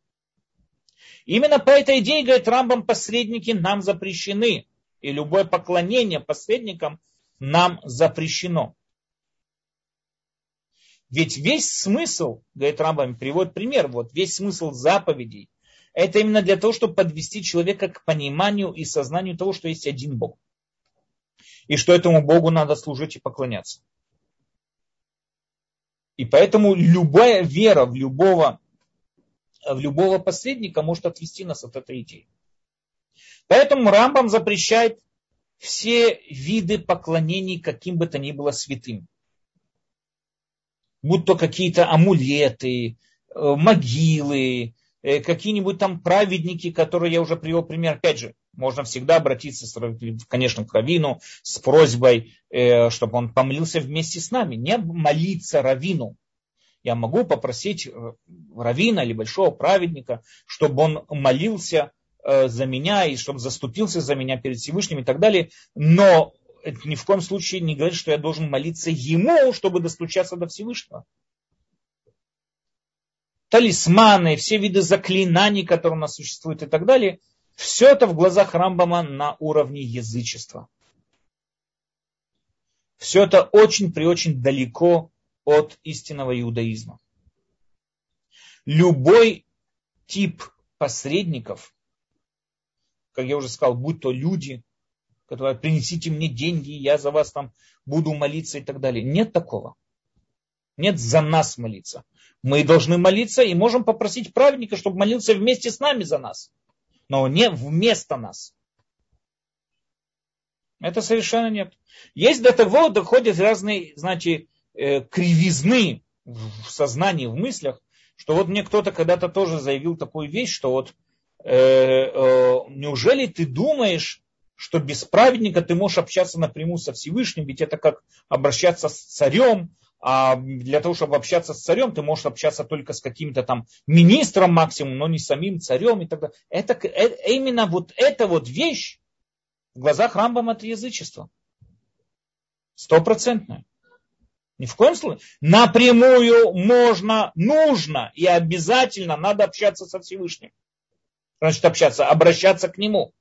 Именно по этой идее, говорит Рамбам, посредники нам запрещены. И любое поклонение посредникам нам запрещено. Ведь весь смысл, говорит Рамбам, приводит пример, вот весь смысл заповедей, это именно для того, чтобы подвести человека к пониманию и сознанию того, что есть один Бог. и что этому Богу надо служить и поклоняться. И поэтому любая вера в любого, в любого посредника может отвести нас от этой идеи. Поэтому Рамбам запрещает все виды поклонений каким бы то ни было святым. Будь то какие-то амулеты, э, могилы, какие-нибудь там праведники, которые я уже привел пример. Опять же, можно всегда обратиться, конечно, к Равину с просьбой, э, чтобы он помолился вместе с нами. Не молиться Равину. Я могу попросить Равина или большого праведника, чтобы он молился Э, за меня и чтобы заступился за меня перед Всевышним и так далее. Но это ни в коем случае не говорит, что я должен молиться ему, чтобы достучаться до Всевышнего. Талисманы, все виды заклинаний, которые у нас существуют и так далее, все это в глазах Рамбама на уровне язычества. Все это очень при очень далеко от истинного иудаизма. Любой тип посредников, как я уже сказал, будь то люди, которые принесите мне деньги, я за вас там буду молиться и так далее. Нет такого. Нет за нас молиться. Мы должны молиться и можем попросить праведника, чтобы молился вместе с нами за нас. Но не вместо нас. Это совершенно нет. Есть до того доходят разные, значит, э, кривизны в сознании, в мыслях, что вот мне кто-то когда-то тоже заявил такую вещь, что вот Э, э, неужели ты думаешь, что без праведника ты можешь общаться напрямую со Всевышним, ведь это как обращаться с царем, а для того, чтобы общаться с царем, ты можешь общаться только с каким-то там министром максимум, но не с самим царем и так далее. Это, это именно вот эта вот вещь в глазах Рамбам это язычество. Стопроцентное. Ни в коем случае. Напрямую можно, нужно и обязательно надо общаться со Всевышним значит общаться, обращаться к нему.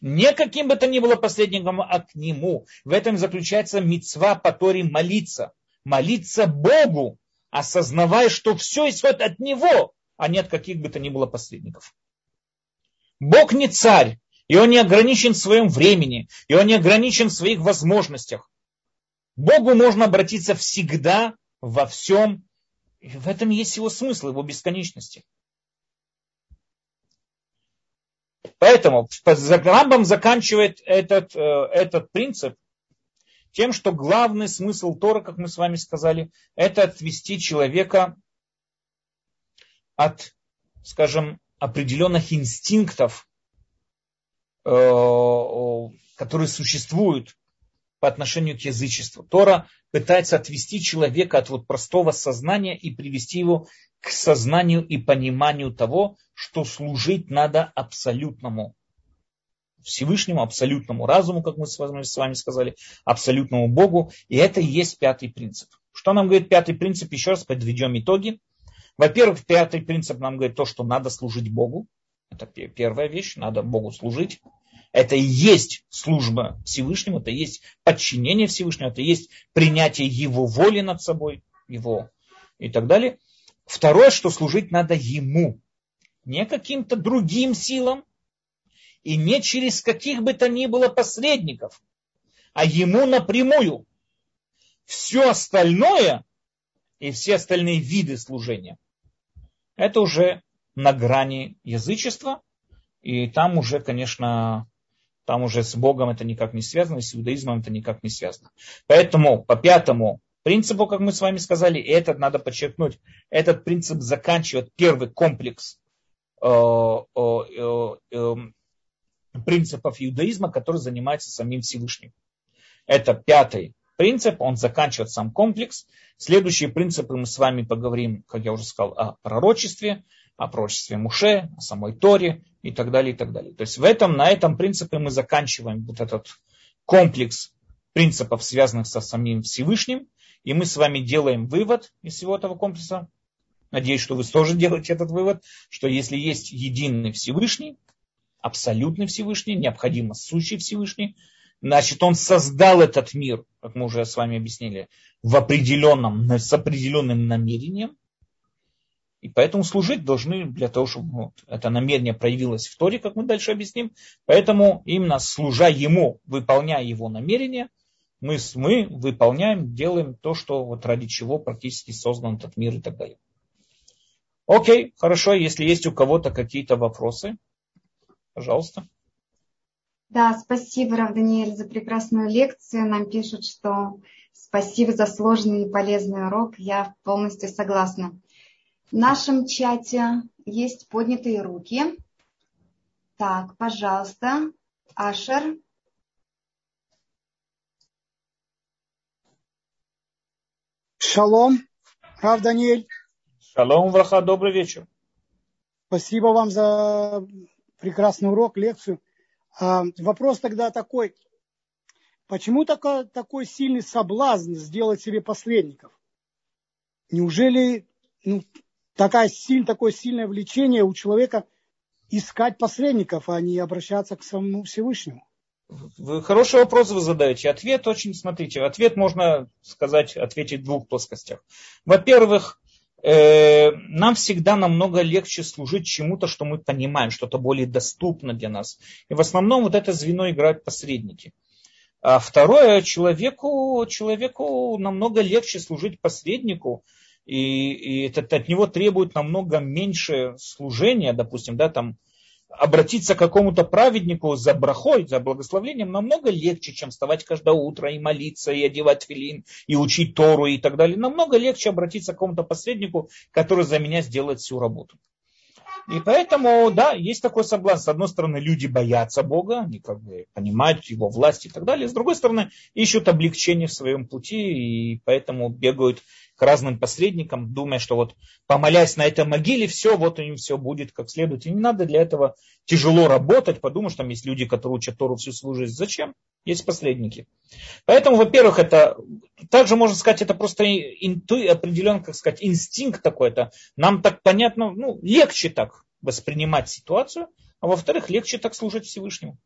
Не каким бы то ни было посредником, а к нему. В этом заключается мецва по Торе молиться. Молиться Богу, осознавая, что все исходит от него, а не от каких бы то ни было посредников. Бог не царь, и он не ограничен в своем времени, и он не ограничен в своих возможностях. Богу можно обратиться всегда, во всем. И в этом есть его смысл, его бесконечности. Поэтому Рамбам заканчивает этот, э, этот принцип тем, что главный смысл Тора, как мы с вами сказали, это отвести человека от, скажем, определенных инстинктов, э, которые существуют по отношению к язычеству. Тора пытается отвести человека от вот простого сознания и привести его к сознанию и пониманию того, что служить надо абсолютному Всевышнему, абсолютному разуму, как мы с вами сказали, абсолютному Богу. И это и есть пятый принцип. Что нам говорит пятый принцип? Еще раз подведем итоги. Во-первых, пятый принцип нам говорит то, что надо служить Богу. Это первая вещь, надо Богу служить. Это и есть служба Всевышнему, это и есть подчинение Всевышнему, это и есть принятие Его воли над собой, Его и так далее. Второе, что служить надо Ему, не каким-то другим силам и не через каких бы то ни было посредников, а Ему напрямую. Все остальное и все остальные виды служения, это уже на грани язычества, и там уже, конечно, там уже с Богом это никак не связано, с иудаизмом это никак не связано. Поэтому по пятому принципу, как мы с вами сказали, этот надо подчеркнуть, этот принцип заканчивает первый комплекс э, э, э, принципов иудаизма, который занимается самим Всевышним. Это пятый принцип, он заканчивает сам комплекс. Следующие принципы мы с вами поговорим, как я уже сказал, о пророчестве, о пророчестве Муше, о самой Торе и так далее, и так далее. То есть в этом, на этом принципе мы заканчиваем вот этот комплекс принципов, связанных со самим Всевышним. И мы с вами делаем вывод из всего этого комплекса. Надеюсь, что вы тоже делаете этот вывод, что если есть единый Всевышний, абсолютный Всевышний, необходимо сущий Всевышний, значит, он создал этот мир, как мы уже с вами объяснили, в определенном, с определенным намерением. И поэтому служить должны для того, чтобы вот, это намерение проявилось в Торе, как мы дальше объясним. Поэтому именно служа ему, выполняя его намерение, мы, мы выполняем, делаем то, что вот ради чего практически создан этот мир и так далее. Окей, хорошо, если есть у кого-то какие-то вопросы, пожалуйста. Да, спасибо, Рав Даниэль, за прекрасную лекцию. Нам пишут, что спасибо за сложный и полезный урок. Я полностью согласна. В нашем чате есть поднятые руки. Так, пожалуйста, Ашер. Шалом, Рав Даниэль. Шалом, враха, добрый вечер. Спасибо вам за прекрасный урок, лекцию. А, вопрос тогда такой. Почему такой, такой сильный соблазн сделать себе посредников? Неужели ну, такая силь, такое сильное влечение у человека искать посредников, а не обращаться к самому Всевышнему? Вы хороший вопрос вы задаете. Ответ очень, смотрите, ответ можно сказать, ответить в двух плоскостях. Во-первых, нам всегда намного легче служить чему-то, что мы понимаем, что-то более доступно для нас. И в основном вот это звено играют посредники. А второе, человеку, человеку намного легче служить посреднику, и, и это от него требует намного меньше служения, допустим, да, там, обратиться к какому-то праведнику за брахой, за благословением намного легче, чем вставать каждое утро и молиться, и одевать филин, и учить Тору и так далее. Намного легче обратиться к какому-то посреднику, который за меня сделает всю работу. И поэтому, да, есть такой соблазн. С одной стороны, люди боятся Бога, они как бы понимают его власть и так далее. С другой стороны, ищут облегчение в своем пути, и поэтому бегают к разным посредникам, думая, что вот помолясь на этой могиле, все, вот у них все будет как следует. И не надо для этого тяжело работать, подумать, что там есть люди, которые учат Тору всю свою жизнь. Зачем? Есть посредники. Поэтому, во-первых, это также можно сказать, это просто инту, определенный, как сказать, инстинкт такой-то. Нам так понятно, ну, легче так воспринимать ситуацию, а во-вторых, легче так служить Всевышнему.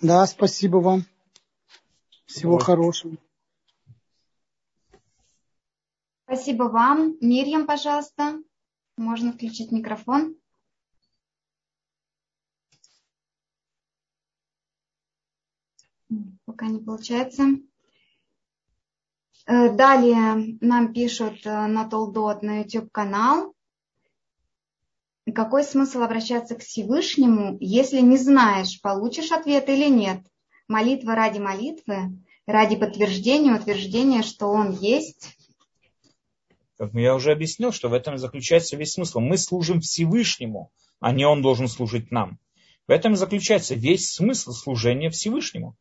Да, спасибо вам. Всего вот. хорошего. Спасибо вам. Мирьям, пожалуйста. Можно включить микрофон. Пока не получается. Э, далее нам пишут э, на Толдот на YouTube канал. Какой смысл обращаться к Всевышнему, если не знаешь, получишь ответ или нет? Молитва ради молитвы, ради подтверждения, утверждения, что Он есть. Я уже объяснил, что в этом заключается весь смысл. Мы служим Всевышнему, а не Он должен служить нам. В этом заключается весь смысл служения Всевышнему.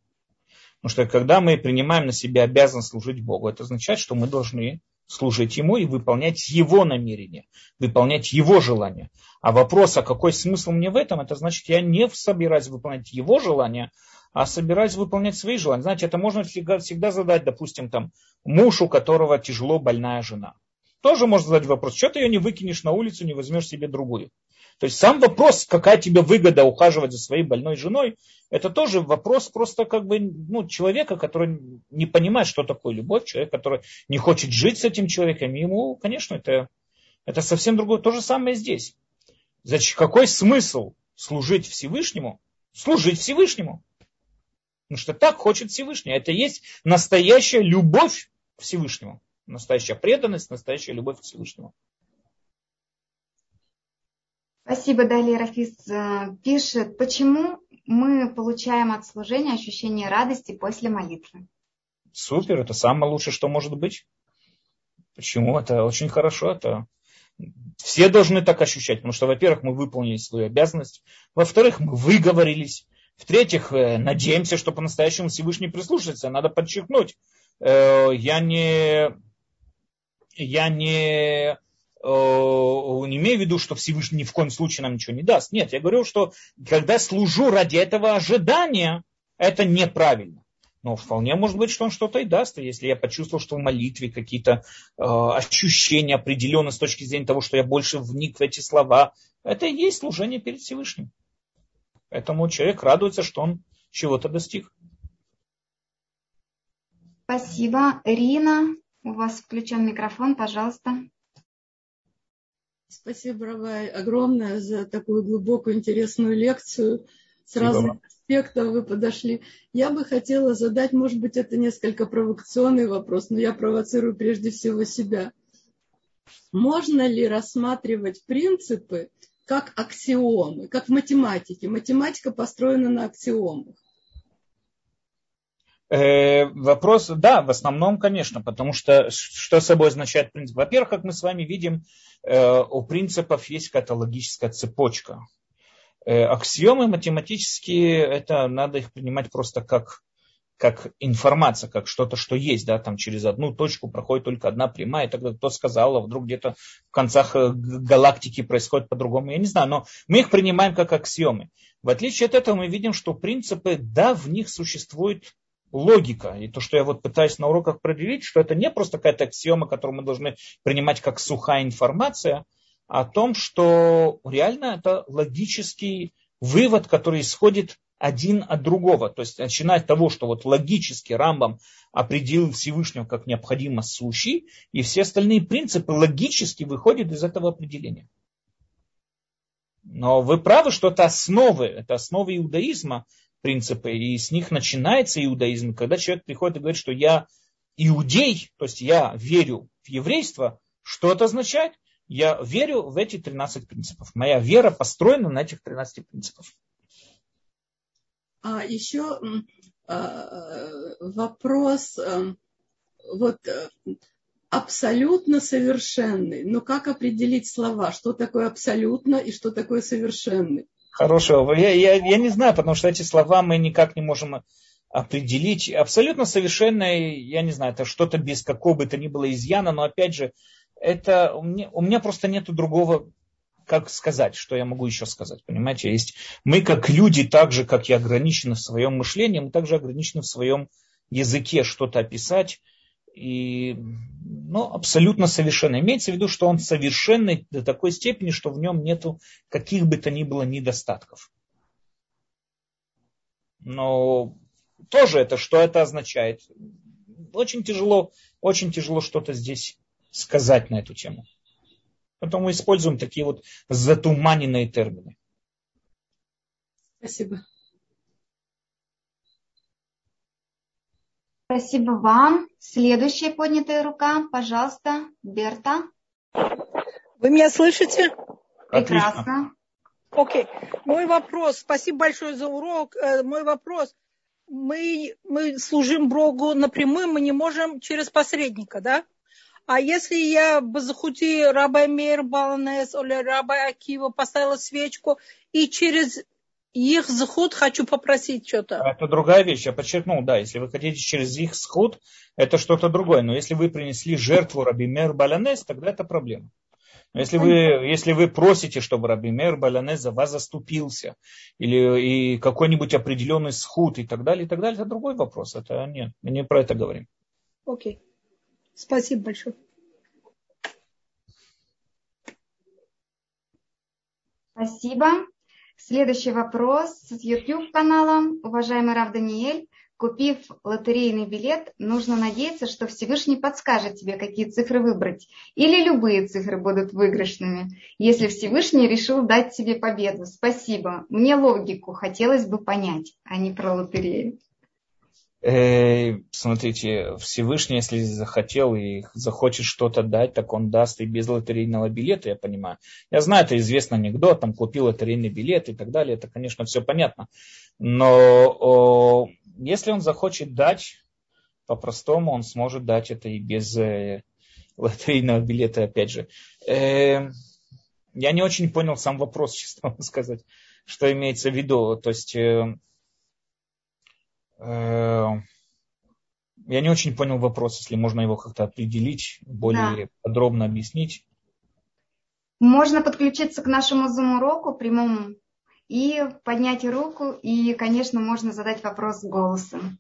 Потому что когда мы принимаем на себя обязанность служить Богу, это означает, что мы должны служить Ему и выполнять Его намерения, выполнять Его желания. А вопрос, а какой смысл мне в этом, это значит, я не собираюсь выполнять Его желания, а собираюсь выполнять свои желания. Знаете, это можно всегда задать, допустим, там, муж, у которого тяжело больная жена. Тоже можно задать вопрос, что ты ее не выкинешь на улицу, не возьмешь себе другую. То есть сам вопрос, какая тебе выгода ухаживать за своей больной женой, это тоже вопрос просто как бы ну, человека, который не понимает, что такое любовь, человек, который не хочет жить с этим человеком. Ему, конечно, это, это совсем другое. То же самое здесь. Значит, какой смысл служить Всевышнему? Служить Всевышнему. Потому что так хочет Всевышний. Это есть настоящая любовь к Всевышнему. Настоящая преданность, настоящая любовь к Всевышнему. Спасибо, Далее Рафис э, пишет, почему мы получаем от служения ощущение радости после молитвы? Супер, это самое лучшее, что может быть. Почему? Это очень хорошо. Это все должны так ощущать, потому что, во-первых, мы выполнили свою обязанность, во-вторых, мы выговорились, в-третьих, э, надеемся, что по-настоящему Всевышний прислушается. Надо подчеркнуть, э, я не, я не, э, не имею в виду, что Всевышний ни в коем случае нам ничего не даст. Нет, я говорю, что когда служу ради этого ожидания, это неправильно. Но вполне может быть, что он что-то и даст. Если я почувствовал, что в молитве какие-то э, ощущения определенные с точки зрения того, что я больше вник в эти слова, это и есть служение перед Всевышним. Поэтому человек радуется, что он чего-то достиг. Спасибо. Рина, у вас включен микрофон, пожалуйста. Спасибо, Равай, огромное за такую глубокую, интересную лекцию. С разных аспектов вы подошли. Я бы хотела задать, может быть, это несколько провокационный вопрос, но я провоцирую прежде всего себя. Можно ли рассматривать принципы как аксиомы, как в математике? Математика построена на аксиомах. Э, вопрос, да, в основном, конечно, потому что что собой означает принцип? Во-первых, как мы с вами видим, э, у принципов есть какая-то логическая цепочка. Э, аксиомы математические, это надо их принимать просто как, как информация, как что-то, что есть, да, там через одну точку проходит только одна прямая, и тогда кто сказал, а вдруг где-то в концах галактики происходит по-другому, я не знаю, но мы их принимаем как аксиомы. В отличие от этого мы видим, что принципы, да, в них существует логика. И то, что я вот пытаюсь на уроках проявить, что это не просто какая-то аксиома, которую мы должны принимать как сухая информация, а о том, что реально это логический вывод, который исходит один от другого. То есть начиная от того, что вот логически Рамбам определил Всевышнего как необходимо сущий, и все остальные принципы логически выходят из этого определения. Но вы правы, что это основы, это основы иудаизма, принципы, и с них начинается иудаизм. Когда человек приходит и говорит, что я иудей, то есть я верю в еврейство, что это означает? Я верю в эти 13 принципов. Моя вера построена на этих 13 принципах. А еще а, вопрос а, вот э, абсолютно совершенный. Но как определить слова? Что такое абсолютно и что такое совершенный? хорошего. Я, я, я не знаю, потому что эти слова мы никак не можем определить. Абсолютно совершенное, я не знаю, это что-то без какого бы то ни было изъяна, но опять же, это у меня, у меня просто нету другого, как сказать, что я могу еще сказать, понимаете? Есть мы как люди, так же, как и ограничены в своем мышлении, мы также ограничены в своем языке что-то описать и ну, абсолютно совершенный. Имеется в виду, что он совершенный до такой степени, что в нем нет каких бы то ни было недостатков. Но тоже это, что это означает? Очень тяжело, очень тяжело что-то здесь сказать на эту тему. Поэтому мы используем такие вот затуманенные термины. Спасибо. Спасибо вам. Следующая поднятая рука, пожалуйста, Берта. Вы меня слышите? Прекрасно. Окей. Мой вопрос, спасибо большое за урок. Э, мой вопрос, мы, мы служим Богу напрямую, мы не можем через посредника, да? А если я бы захути Раба Мейр Баланес или Раба Акива поставила свечку и через их сход хочу попросить что-то. Это другая вещь. Я подчеркнул, да, если вы хотите через их сход, это что-то другое. Но если вы принесли жертву Рабимер Баланес, тогда это проблема. Но если вы, если вы просите, чтобы Рабимер Баланес за вас заступился, или и какой-нибудь определенный сход и так далее, и так далее, это другой вопрос. Это нет, мы не про это говорим. Окей. Спасибо большое. Спасибо. Следующий вопрос с YouTube канала. Уважаемый Рав Даниэль, купив лотерейный билет, нужно надеяться, что Всевышний подскажет тебе, какие цифры выбрать. Или любые цифры будут выигрышными, если Всевышний решил дать тебе победу. Спасибо. Мне логику хотелось бы понять, а не про лотерею. Смотрите, Всевышний, если захотел и захочет что-то дать, так он даст и без лотерейного билета, я понимаю. Я знаю, это известный анекдот, там купил лотерейный билет и так далее, это, конечно, все понятно. Но о, если он захочет дать, по-простому он сможет дать это и без э, лотерейного билета, опять же. Э, я не очень понял сам вопрос, *laughs* честно сказать, что имеется в виду. То есть... Э, я не очень понял вопрос, если можно его как-то определить, более да. подробно объяснить. Можно подключиться к нашему Zoom-уроку прямому и поднять руку, и, конечно, можно задать вопрос голосом.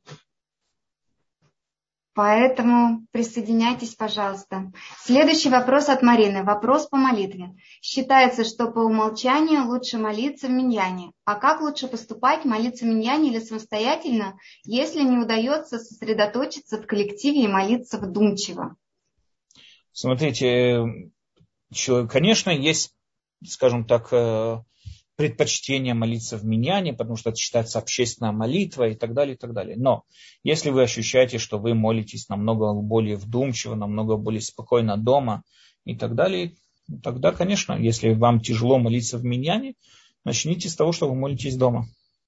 Поэтому присоединяйтесь, пожалуйста. Следующий вопрос от Марины. Вопрос по молитве. Считается, что по умолчанию лучше молиться в миньяне. А как лучше поступать, молиться в миньяне или самостоятельно, если не удается сосредоточиться в коллективе и молиться вдумчиво? Смотрите, конечно, есть, скажем так, э, предпочтение молиться в миньяне, потому что это считается общественная молитва и так далее, и так далее. Но если вы ощущаете, что вы молитесь намного более вдумчиво, намного более спокойно дома и так далее, тогда, конечно, если вам тяжело молиться в миньяне, начните с того, что вы молитесь дома.